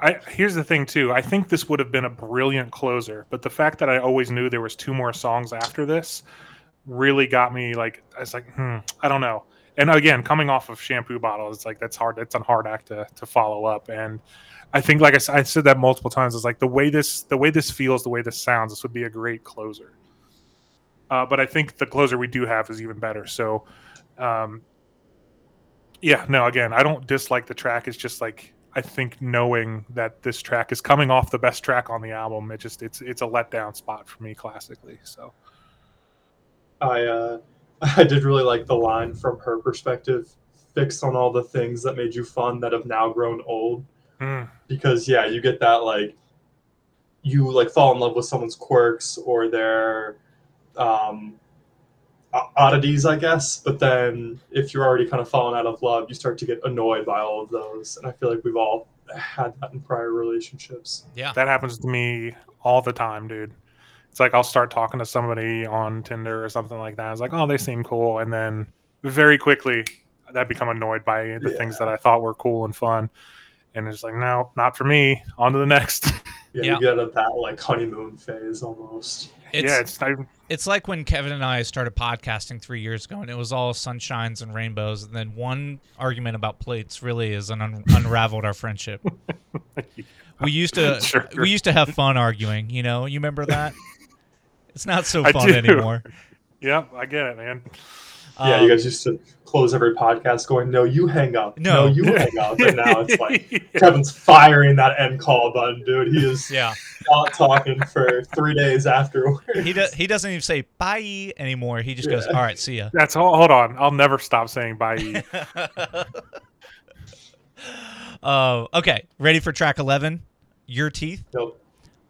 I here's the thing too. I think this would have been a brilliant closer, but the fact that I always knew there was two more songs after this really got me like I was like, hmm, I don't know. And again, coming off of shampoo bottles, it's like that's hard. It's a hard act to, to follow up. And I think, like I said that multiple times, it's like the way this the way this feels, the way this sounds, this would be a great closer. Uh, but I think the closer we do have is even better. So, um, yeah, no, again, I don't dislike the track. It's just like I think knowing that this track is coming off the best track on the album, it just it's it's a letdown spot for me classically. So I uh, I did really like the line from her perspective, fix on all the things that made you fun that have now grown old. mm, Because yeah, you get that like you like fall in love with someone's quirks or their um oddities, I guess. But then if you're already kind of falling out of love, you start to get annoyed by all of those. And I feel like we've all had that in prior relationships. Yeah. that happens to me all the time, dude. It's like I'll start talking to somebody on Tinder or something like that. I was like, oh, they seem cool, and then very quickly I become annoyed by the things that I thought were cool and fun, and it's like, no, not for me. On to the next. Yeah, Yeah. you get at that like honeymoon phase almost. It's, yeah, it's even, it's like when Kevin and I started podcasting three years ago, and it was all sunshines and rainbows, and then one argument about plates really is an un- unraveled our friendship. We used to Sure. we used to have fun arguing. You know, you remember that? It's not so fun anymore. yeah, I get it, man. Yeah, Um, you guys used to close every podcast going, "No, you hang up. No. you hang up." And now it's like Kevin's firing that end call button, dude. He is yeah. not talking for three days afterwards. He does. He doesn't even say bye anymore. He just goes, "All right, see ya." That's hold, hold on. I'll never stop saying bye. uh, okay, ready for track eleven? Your teeth. Nope.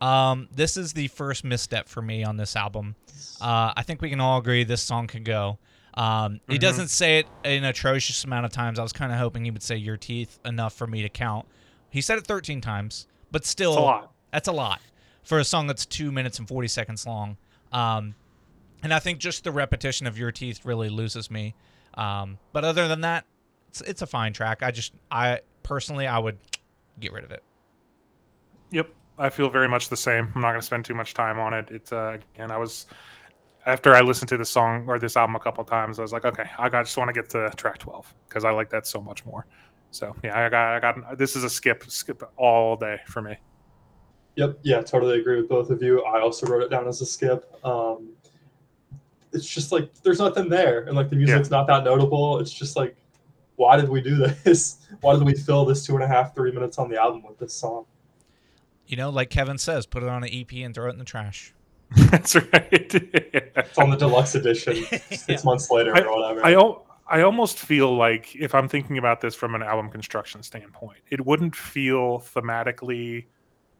Um, this is the first misstep for me on this album. Uh, I think we can all agree this song can go. Um, He Mhm. doesn't say it an atrocious amount of times. I was kind of hoping he would say "your teeth" enough for me to count. He said it 13 times, but still, It's a lot. that's a lot for a song that's two minutes and 40 seconds long. Um, and I think just the repetition of "your teeth" really loses me. Um, but other than that, it's, it's a fine track. I just, I personally, I would get rid of it. Yep, I feel very much the same. I'm not going to spend too much time on it. It's uh, again, I was after I listened to this song or this album a couple times, I was like, okay, I got, just want to get to track 12 because I like that so much more. So yeah, I got, I got. This is a skip, skip all day for me. Yep. Yeah, totally agree with both of you. I also wrote it down as a skip. Um, it's just like there's nothing there, and like the music's not that notable. It's just like, why did we do this? Why did we fill this two and a half, three minutes on the album with this song? You know, like Kevin says, put it on an EP and throw it in the trash. That's right. It's on the deluxe edition six Yeah. months later or whatever. I al- I almost feel like if I'm thinking about this from an album construction standpoint, it wouldn't feel thematically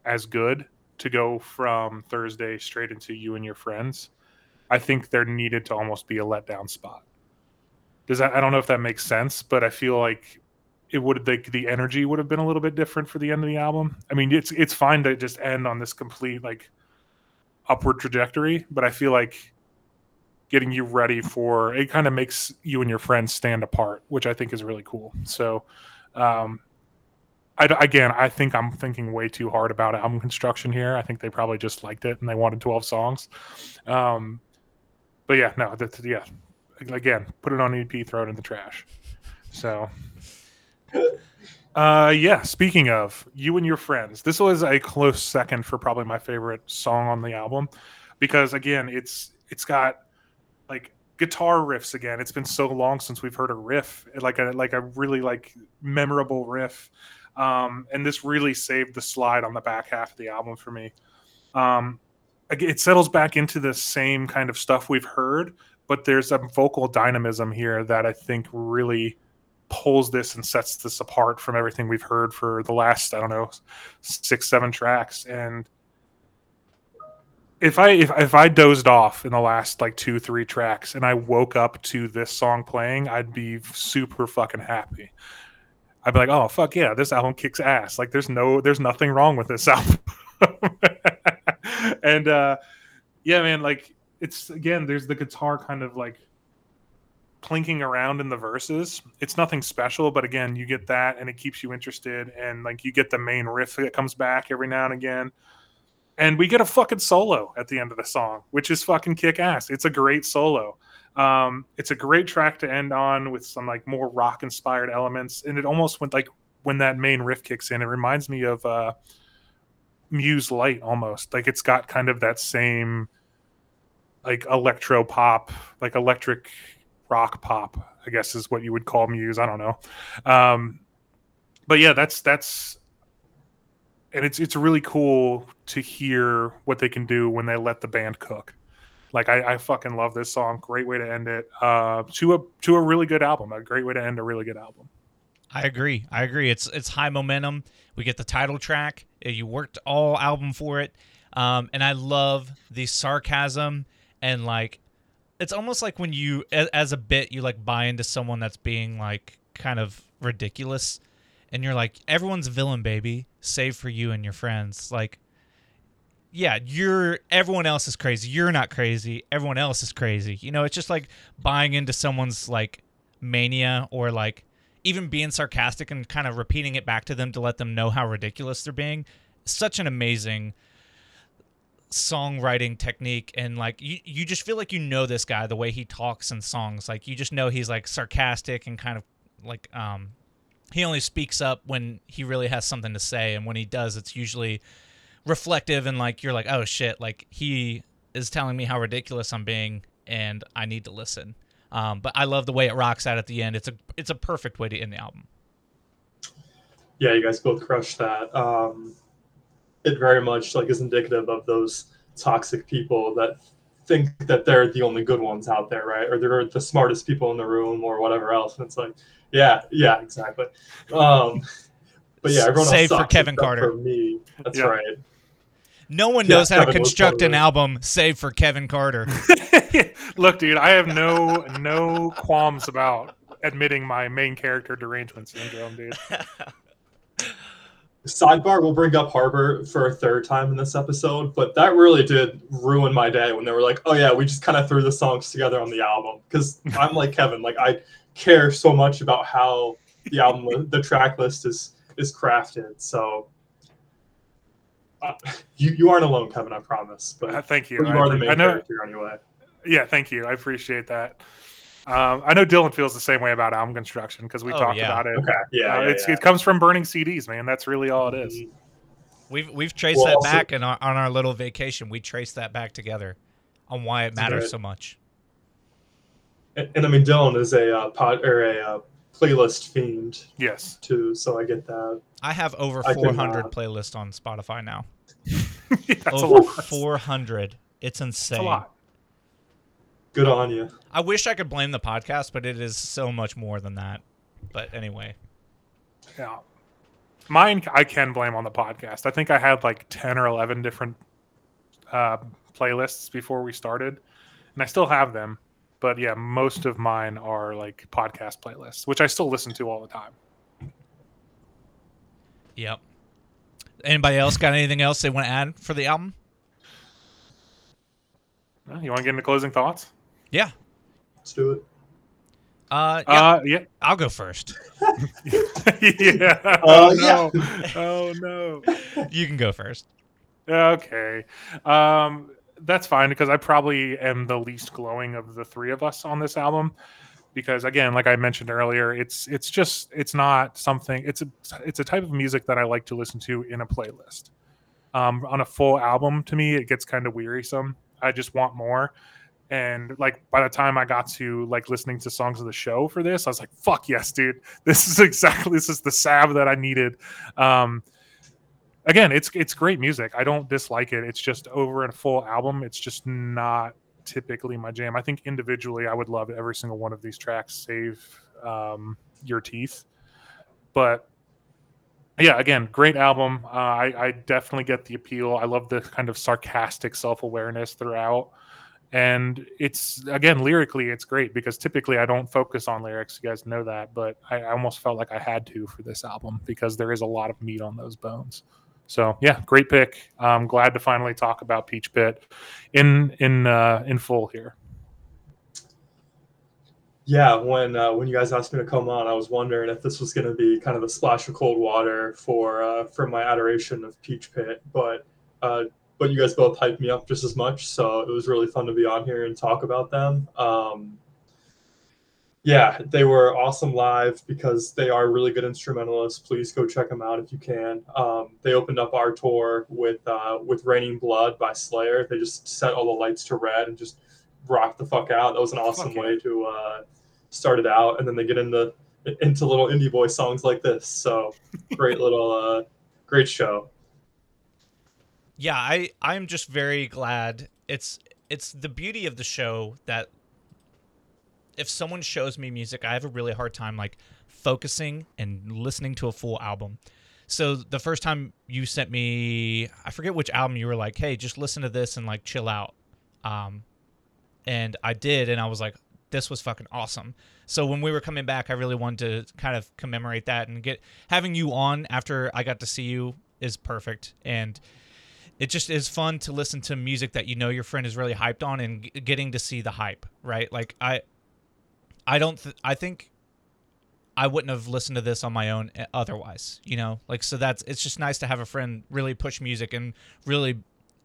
as good to go from Thursday straight into you and your friends. I think there needed to almost be a letdown spot. Does that? I don't know if that makes sense, but I feel like it would the the energy would have been a little bit different for the end of the album. I mean, it's it's fine to just end on this complete like upward trajectory, but I feel like getting you ready for it kind of makes you and your friends stand apart, which I think is really cool. So, um, I, again, I think I'm thinking way too hard about album construction here. I think they probably just liked it and they wanted 12 songs. Um, but yeah, no, that's, yeah. Again, put it on EP, throw it in the trash. So, uh, yeah. Speaking of you and your friends, this was a close second for probably my favorite song on the album because again, it's it's got like guitar riffs again. It's been so long since we've heard a riff, like a like a really like memorable riff. Um, and this really saved the slide on the back half of the album for me. Um, it settles back into the same kind of stuff we've heard, but there's a vocal dynamism here that I think really pulls this and sets this apart from everything we've heard for the last I don't know six seven tracks and if I if, if I dozed off in the last like two three tracks and I woke up to this song playing, I'd be super fucking happy. I'd be like, oh fuck yeah, this album kicks ass. Like there's no there's nothing wrong with this album. and uh yeah, man, like it's again, there's the guitar kind of like plinking around in the verses. It's nothing special, but again, you get that and it keeps you interested and like you get the main riff that comes back every now and again and we get a fucking solo at the end of the song, which is fucking kick ass. It's a great solo. Um, it's a great track to end on with some like more rock inspired elements, and it almost went like when that main riff kicks in, it reminds me of uh, Muse Light almost. Like it's got kind of that same like electro pop, like electric rock pop, I guess is what you would call Muse. I don't know. Um, but yeah, that's that's and it's it's really cool to hear what they can do when they let the band cook. Like I, I fucking love this song. Great way to end it. Uh, to a to a really good album. A great way to end a really good album. I agree. I agree. It's it's high momentum. We get the title track. Uh, You worked all album for it, um, and I love the sarcasm and like it's almost like when you as a bit you like buy into someone that's being like kind of ridiculous, and you're like everyone's villain, baby, save for you and your friends. Like, yeah, you're everyone else is crazy. You're not crazy. Everyone else is crazy. You know, it's just like buying into someone's like mania or like even being sarcastic and kind of repeating it back to them to let them know how ridiculous they're being such an amazing songwriting technique and like you, you just feel like you know this guy the way he talks in songs like you just know he's like sarcastic and kind of like um he only speaks up when he really has something to say and when he does it's usually reflective and like you're like oh shit like he is telling me how ridiculous i'm being and i need to listen um, but I love the way it rocks out at the end. It's a it's a perfect way to end the album. Yeah, you guys both crushed that. Um, it very much like is indicative of those toxic people that think that they're the only good ones out there, right? Or they're the smartest people in the room, or whatever else. And it's like, yeah, yeah, exactly. Um, but yeah, everyone Save else for sucks Kevin Carter. For me, that's Yeah. right. No one Yeah, knows how to Kevin was construct an album save for Kevin Carter. Look, dude, I have no no qualms about admitting my main character derangement syndrome, dude. Sidebar, we'll bring up Harbor for a third time in this episode, but that really did ruin my day when they were like, "Oh yeah, we just kind of threw the songs together on the album." Because I'm like Kevin, like I care so much about how the album, the track list is is crafted. So uh, you you aren't alone, Kevin. I promise. But Uh, thank you. you I, are the main character anyway. Yeah, thank you. I appreciate that. Um, I know Dylan feels the same way about album construction because we Oh, talked yeah. about it. Okay. Yeah. Uh, yeah, it's, yeah. It comes from burning CDs, man. That's really all it is. We've we've traced Well, that also- back in our, on our little vacation. We traced that back together on why it matters Right. so much. And, and I mean, Dylan is a uh, pod or a uh, playlist fiend Yes. too, so I get that. I have over 400 uh, playlists on Spotify now. That's a over lot. 400. It's That's insane. A lot. Good on you. I wish I could blame the podcast, but it is so much more than that. But anyway, Yeah. Mine, I can blame on the podcast. I think I had like 10 or 11 different uh, playlists before we started, and I still have them. But yeah, most of mine are like podcast playlists, which I still listen to all the time. yep. Anybody else got anything else they want to add for the album? Uh, You want to get into closing thoughts? Yeah. Let's do it. Uh, yeah. Uh, yeah. I'll go first. yeah. Uh, oh, yeah. no. oh, no. You can go first. Okay. Um, that's fine because I probably am the least glowing of the three of us on this album. Because again, like I mentioned earlier, it's it's just it's not something. It's a it's a type of music that I like to listen to in a playlist. Um, on a full album, to me, it gets kind of wearisome. I just want more. And like by the time I got to like listening to songs of the show for this, I was like, "Fuck yes, dude! This is exactly this is the salve that I needed." Um, again, it's it's great music. I don't dislike it. It's just over a full album. It's just not typically my jam. I think individually, I would love every single one of these tracks, save um, your teeth. But yeah, again, great album. Uh, I, I definitely get the appeal. I love the kind of sarcastic self awareness throughout. And it's again lyrically, it's great because typically I don't focus on lyrics. You guys know that, but I, almost felt like I had to for this album because there is a lot of meat on those bones. So yeah, great pick. I'm glad to finally talk about Peach Pit in in uh, in full here. Yeah, when uh, when you guys asked me to come on, I was wondering if this was going to be kind of a splash of cold water for uh, for my adoration of Peach Pit, but uh, but you guys both hyped me up just as much, so it was really fun to be on here and talk about them. Um, yeah, they were awesome live because they are really good instrumentalists. Please go check them out if you can. Um, they opened up our tour with uh, with Raining Blood by Slayer. They just set all the lights to red and just rock the fuck out. That was an awesome way to uh, start it out, and then they get into into little indie boy songs like this. So great little uh, great show. Yeah i i'm just very glad. It's it's the beauty of the show that if someone shows me music i have a really hard time like focusing and listening to a full album. So the first time you sent me i forget which album you were like hey just listen to this and like chill out. Um and i did and i was like this was fucking awesome. So when we were coming back i really wanted to kind of commemorate that and get having you on after i got to see you is perfect. And it just is fun to listen to music that you know your friend is really hyped on and g- getting to see the hype right? Like i i don't th- i think i wouldn't have listened to this on my own uh, otherwise you know? Like so that's it's just nice to have a friend really push music and really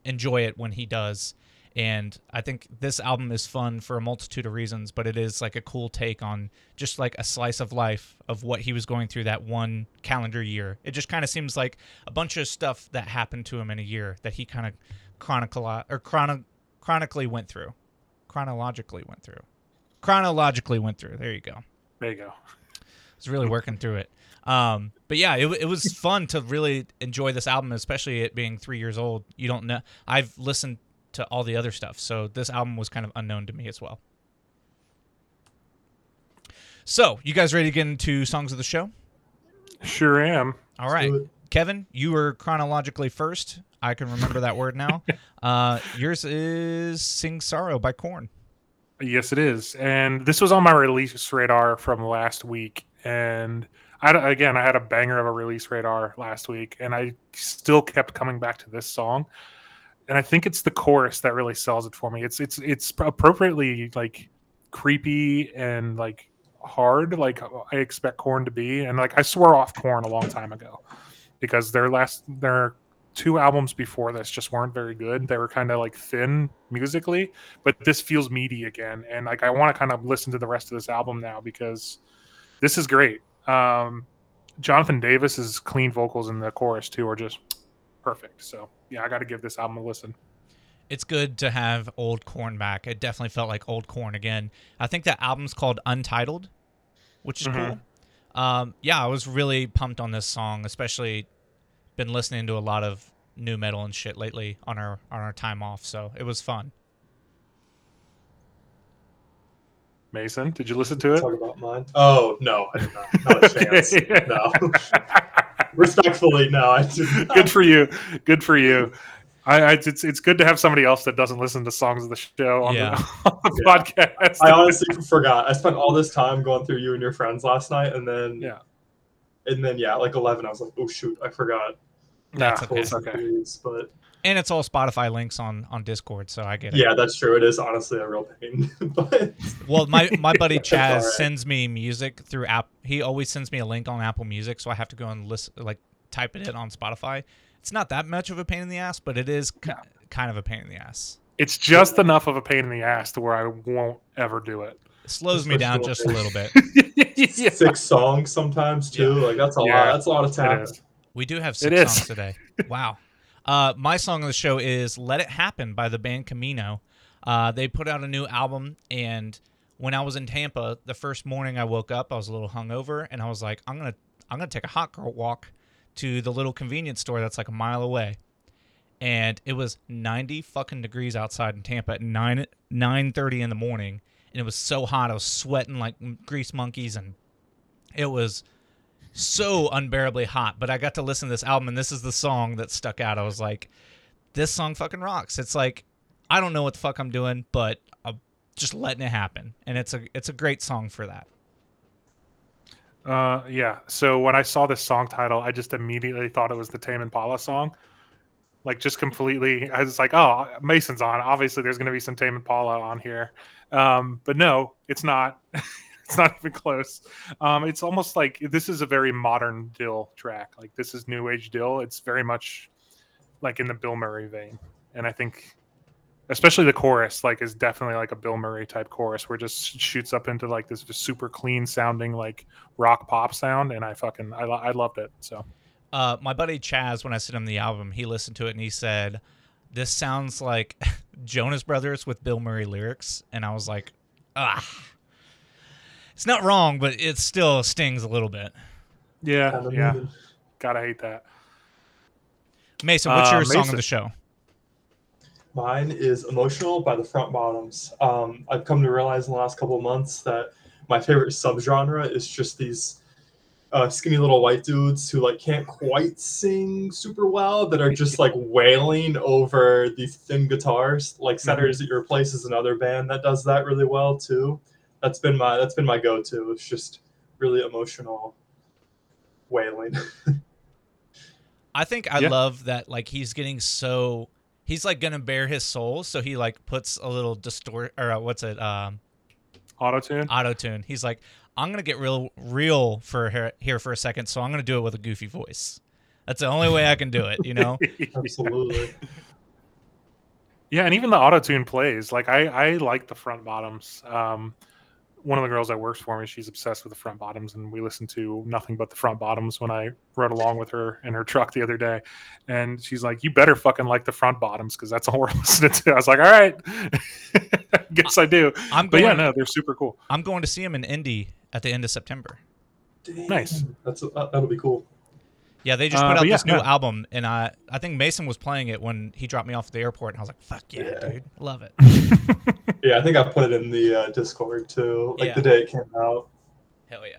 enjoy it when he does and i think this album is fun for a multitude of reasons but it is like a cool take on just like a slice of life of what he was going through that one calendar year it just kind of seems like a bunch of stuff that happened to him in a year that he kind of chronicle or chrono- chronically went through chronologically went through chronologically went through there you go There you go. was really working through it. Um, but yeah, it, it was fun to really enjoy this album, especially it being three years old. You don't know. I've listened to all the other stuff, so this album was kind of unknown to me as well. So, you guys ready to get into songs of the show? Sure am. All right. Kevin, you were chronologically first. I can remember that word now. Uh, yours is "Sing Sorrow" by Korn. Yes, it is. And this was on my release radar from last week. And I again, I had a banger of a release radar last week, and I still kept coming back to this song. And I think it's the chorus that really sells it for me. It's it's it's appropriately like creepy and like hard, like I expect Korn to be. And like I swore off Korn a long time ago because their last their two albums before this just weren't very good. They were kind of like thin musically, but this feels meaty again. And like I want to kind of listen to the rest of this album now because this is great. Um, Jonathan Davis's clean vocals in the chorus too are just perfect. So yeah, I got to give this album a listen. it's good to have old Korn back. It definitely felt like old Korn again. I think that album's called Untitled, which is Mhm. cool. Um, yeah, I was really pumped on this song, especially been listening to a lot of nu metal and shit lately on our on our time off, so it was fun. Mason, did you listen to it? Talk about mine. Oh no, I did not. Not a chance. No. Respectfully, no, I did good for you. Good for you. I, I it's it's good to have somebody else that doesn't listen to songs of the show on Yeah. the, on the Yeah. podcast. I honestly forgot. I spent all this time going through you and your friends last night, and then Yeah. and then yeah, like eleven, I was like, oh shoot, I forgot. Nah, That's okay. it's okay. But And it's all Spotify links on on Discord, so I get it. yeah, that's true. It is honestly a real pain. but Well, my my buddy Chaz alright. sends me music through app. He always sends me a link on Apple Music, so I have to go and listen, like type it in on Spotify. It's not that much of a pain in the ass, but it is ki- kind of a pain in the ass. It's just enough of a pain in the ass to where I won't ever do it. It slows Just me down sure. just a little bit. Yeah, six songs sometimes too. Like that's a Yeah, lot. That's a lot of it time. is. We do have It six is. songs today. Wow. Uh, my song of the show is "Let It Happen" by the band Camino. Uh, they put out a new album, and when I was in Tampa, the first morning I woke up, I was a little hungover, and I was like, "I'm gonna, I'm gonna take a hot girl walk to the little convenience store that's like a mile away." And it was 90 fucking degrees outside in Tampa at nine 9:30 in the morning, and it was so hot, I was sweating like grease monkeys, and it was so unbearably hot. But I got to listen to this album, and this is the song that stuck out. I was like, this song fucking rocks. It's like, I don't know what the fuck I'm doing, but I'm just letting it happen, and it's a it's a great song for that. Uh, yeah. So when I saw this song title, I just immediately thought it was the Tame Impala song. Like just completely, I was like, "Oh, Mason's on. Obviously, there's going to be some Tame Impala on here." Um, but no, it's not. it's not even close. Um, it's almost like this is a very modern Dill track. Like this is new age Dill. It's very much like in the Bill Murray vein, and I think especially the chorus like is definitely like a Bill Murray type chorus where it just shoots up into like this super clean sounding like rock pop sound and I fucking I, I loved it so Uh, my buddy Chaz, when I sent him the album, he listened to it and he said, this sounds like Jonas Brothers with Bill Murray lyrics, and I was like, ah. It's not wrong, but it still stings a little bit. Yeah, yeah. Gotta hate that. Mason, what's Uh, your song of the show? Mine is "Emotional" by the Front Bottoms. Um, I've come to realize in the last couple of months that my favorite subgenre is just these uh, skinny little white dudes who like can't quite sing super well, that are just like wailing over these thin guitars. Like Centers at Your Place is another band that does that really well too. That's been my that's been my go-to. It's just really emotional wailing. I think I Yeah. love that like he's getting so he's like gonna bare his soul, so he like puts a little distort or uh, what's it um Auto tune. auto tune. He's like, I'm gonna get real real for here, here for a second, so I'm gonna do it with a goofy voice. That's the only way I can do it, you know. Absolutely. Yeah, and even the auto tune plays. Like I, I like the front bottoms. Um, one of the girls that works for me, she's obsessed with the front bottoms, and we listened to nothing but the front bottoms when I rode along with her in her truck the other day. And she's like, "You better fucking like the front bottoms because that's all we're listening to." I was like, "All right, guess I do." I'm But going. yeah, no, they're super cool. I'm going to see them in Indy at the end of September. Nice. That's uh, that'll be cool. Yeah, they just Uh, put out but yeah, this new no. album, and I I think Mason was playing it when he dropped me off at the airport, and I was like, "Fuck yeah, Yeah. dude, love it." Yeah, I think I put it in the uh, Discord too, like Yeah. the day it came out. Hell yeah.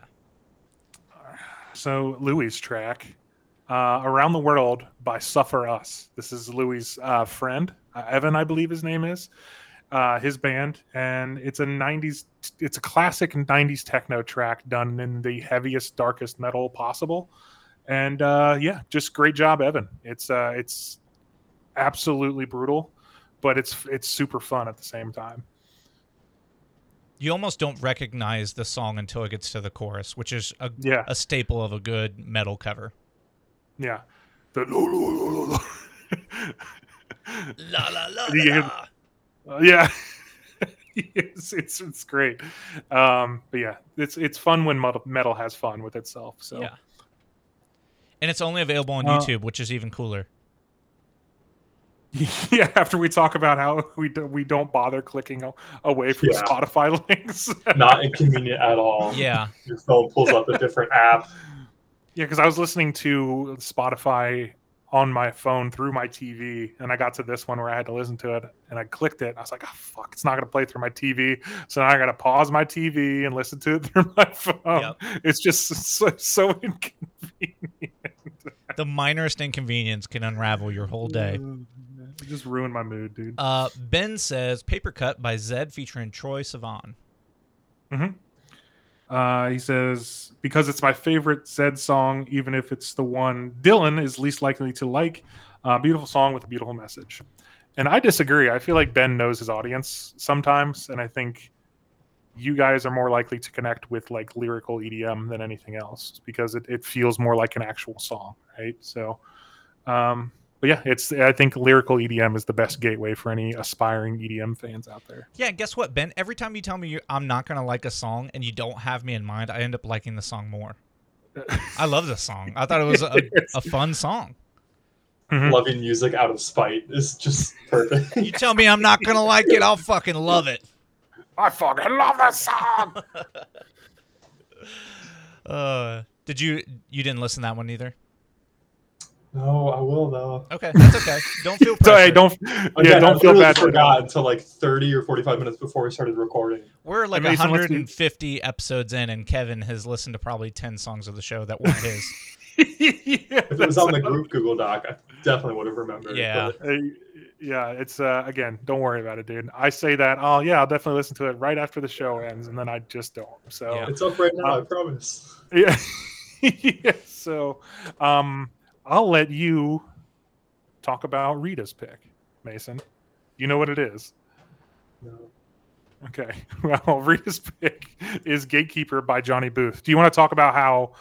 So Louie's track, uh, "Around the World" by Suffer Us. This is Louie's uh, friend, uh, Evan, I believe his name is. Uh, his band, and it's a '90s. It's a classic '90s techno track done in the heaviest, darkest metal possible. And uh, yeah, just great job, Evan. It's uh, it's absolutely brutal, but it's it's super fun at the same time. You almost don't recognize the song until it gets to the chorus, which is a, Yeah, a staple of a good metal cover. yeah. The La la la. La. Uh, yeah, it's, it's it's great. Um, but yeah, it's it's fun when metal, metal has fun with itself. So Yeah. And it's only available on Uh, YouTube, which is even cooler. yeah. After we talk about how we do, we don't bother clicking away from Yeah. Spotify links. Not inconvenient at all. Yeah. Your phone pulls up a different app. yeah, because I was listening to Spotify on my phone through my TV, and I got to this one where I had to listen to it, and I clicked it. And I was like, "Oh fuck, it's not gonna play through my TV." So now I got to pause my TV and listen to it through my phone. Yep. It's just so, so inconvenient. The minorest inconvenience can unravel your whole day. It just ruined my mood, dude. Uh, ben says Paper Cut by Zedd featuring Troye Sivan. Uh, he says, because it's my favorite Zedd song, even if it's the one Dylan is least likely to like. Uh, beautiful song with a beautiful message. And I disagree. I feel like Ben knows his audience sometimes, and I think you guys are more likely to connect with like lyrical EDM than anything else because it, it feels more like an actual song, right? So, um, but yeah, it's I think lyrical EDM is the best gateway for any aspiring EDM fans out there. Yeah, guess what, Ben? Every time you tell me you I'm not gonna like a song and you don't have me in mind, I end up liking the song more. I love this song. I thought it was a, a fun song. Mhm. Loving music out of spite is just perfect. You tell me I'm not gonna like it, I'll fucking love it. I fucking love this song. Uh, did you you didn't listen to that one either? no, I will though. Okay, that's okay. Don't feel So hey, don't yeah, Again, don't I feel literally bad. Forgot until like thirty or forty-five minutes before we started recording. We're like Mason, let's 150 episodes in, and Kevin has listened to probably 10 songs of the show that weren't his. yeah, If it was on the group Google Doc, I definitely would have remembered. Yeah. but yeah, it's uh, again. Don't worry about it, dude. I say that. Oh yeah, I'll definitely listen to it right after the show ends, and then I just don't. So Yeah. it's up right now. I Uh, promise. yeah. yeah. So, um, I'll let you talk about Rita's pick, Mason. You know what it is. No. Okay. Well, Rita's pick is Gatekeeper by Johnny Booth. Do you want to talk about how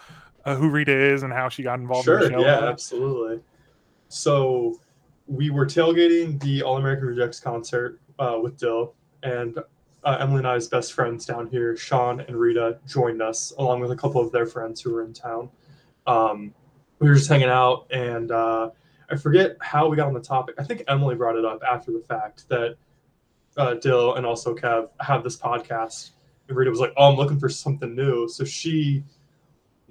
uh, who Rita is and how she got involved in Sure. the show? Yeah, absolutely. So we were tailgating the All American Rejects concert uh, with Dil, and uh, Emily and I's best friends down here, Sean and Rita, joined us along with a couple of their friends who were in town. Um, we were just hanging out, and uh, I forget how we got on the topic. I think Emily brought it up after the fact that uh, Dil and also Kev have this podcast. And Rita was like, "Oh, I'm looking for something new," so she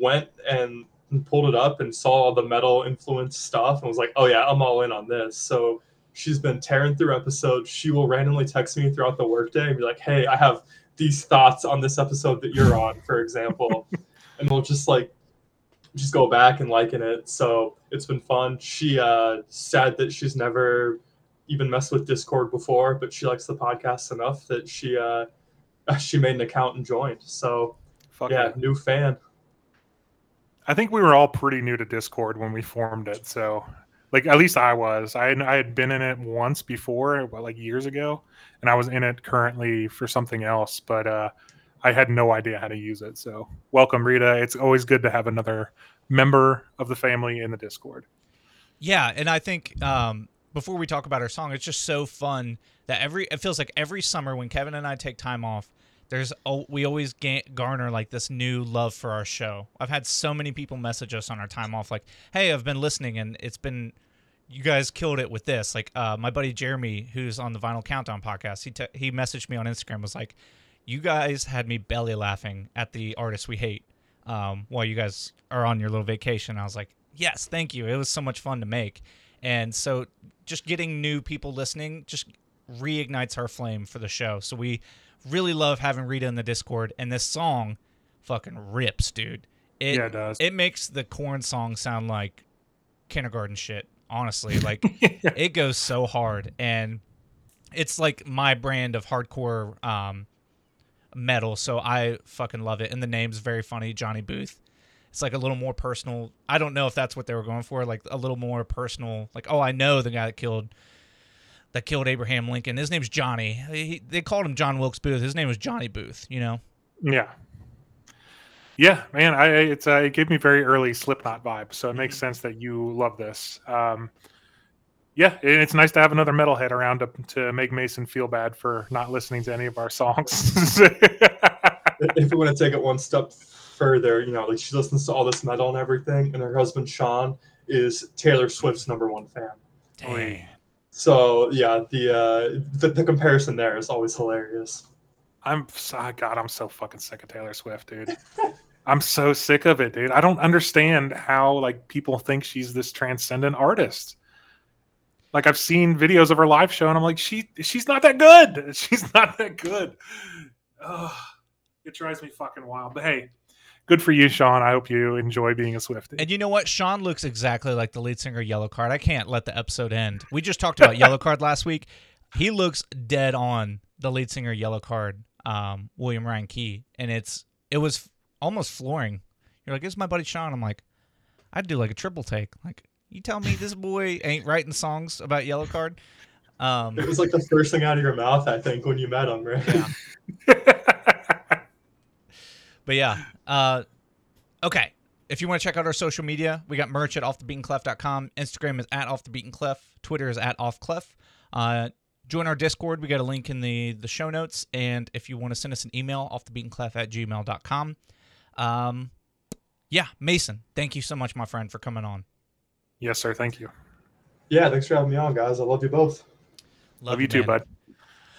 went and pulled it up and saw all the metal influence stuff and was like, "Oh yeah, I'm all in on this." So she's been tearing through episodes. She will randomly text me throughout the workday and be like, "Hey, I have these thoughts on this episode that you're on, for example," and we'll just like just go back and liking it. So it's been fun. She uh, said that she's never even messed with Discord before, but she likes the podcast enough that she uh, she made an account and joined. So Fuck yeah, yeah. new fan. I think we were all pretty new to Discord when we formed it. So, like, at least I was. I had, I had been in it once before, like years ago, and I was in it currently for something else, but uh, I had no idea how to use it. So, welcome, Rita. It's always good to have another member of the family in the Discord. Yeah, and I think um, before we talk about our song, it's just so fun that every it feels like every summer when Kevin and I take time off, there's oh, we always ga- garner like this new love for our show. I've had so many people message us on our time off, like, "Hey, I've been listening, and it's been." You guys killed it with this. Like uh, my buddy Jeremy, who's on the Vinyl Countdown podcast, he te- he messaged me on Instagram. Was like, "You guys had me belly laughing at the artists we hate um, while you guys are on your little vacation." I was like, "Yes, thank you. It was so much fun to make." And so just getting new people listening just reignites our flame for the show. So we really love having Rita in the Discord and this song fucking rips, dude. It yeah, it does. it makes the Korn song sound like kindergarten shit, honestly. Like it goes so hard and it's like my brand of hardcore um metal, so I fucking love it. And the name's very funny, Johnny Booth. It's like a little more personal. I don't know if that's what they were going for, like a little more personal. Like, oh, I know the guy that killed that killed Abraham Lincoln. His name's Johnny. He, they called him John Wilkes Booth. His name was Johnny Booth. You know. Yeah. Yeah, man, I it's uh, it gave me very early Slipknot vibe, so it makes sense that you love this. Um, yeah, it's nice to have another metalhead around to, to make Mason feel bad for not listening to any of our songs. if we want to take it one step further, you know, like she listens to all this metal and everything, and her husband Sean is Taylor Swift's number one fan. Dang. So yeah, the uh, the, the comparison there is always hilarious. I'm so, God, I'm so fucking sick of Taylor Swift, dude. I'm so sick of it, dude. I don't understand how like people think she's this transcendent artist. Like I've seen videos of her live show, and I'm like, she she's not that good. She's not that good. Ugh, it drives me fucking wild. But hey, good for you, Sean. I hope you enjoy being a Swiftie. And you know what? Sean looks exactly like the lead singer of Yellowcard. I can't let the episode end. We just talked about Yellowcard last week. He looks dead on the lead singer of Yellowcard, um, William Ryan Key, and it's it was almost flooring. You're like, "This is my buddy Sean." I'm like, I'd do like a triple take. Like, you tell me this boy ain't writing songs about Yellowcard. Um, It was like the first thing out of your mouth, I think, when you met him, right? Yeah. But yeah. Uh, okay. If you want to check out our social media, we got merch at offthebeatenclef.com. Instagram is at offthebeatenclef. Twitter is at offclef. Uh, join our Discord. We got a link in the, the show notes. And if you want to send us an email, offthebeatenclef at gmail.com. Um, yeah, Mason, thank you so much, my friend, for coming on. yes, sir. Thank you. Yeah, thanks for having me on, guys. I love you both. Love, you too, bud.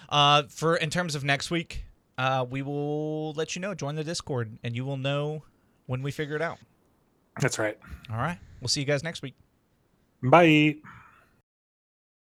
Uh, for in terms of next week, uh, we will let you know. Join the Discord, and you will know when we figure it out. That's right. All right. We'll see you guys next week. Bye.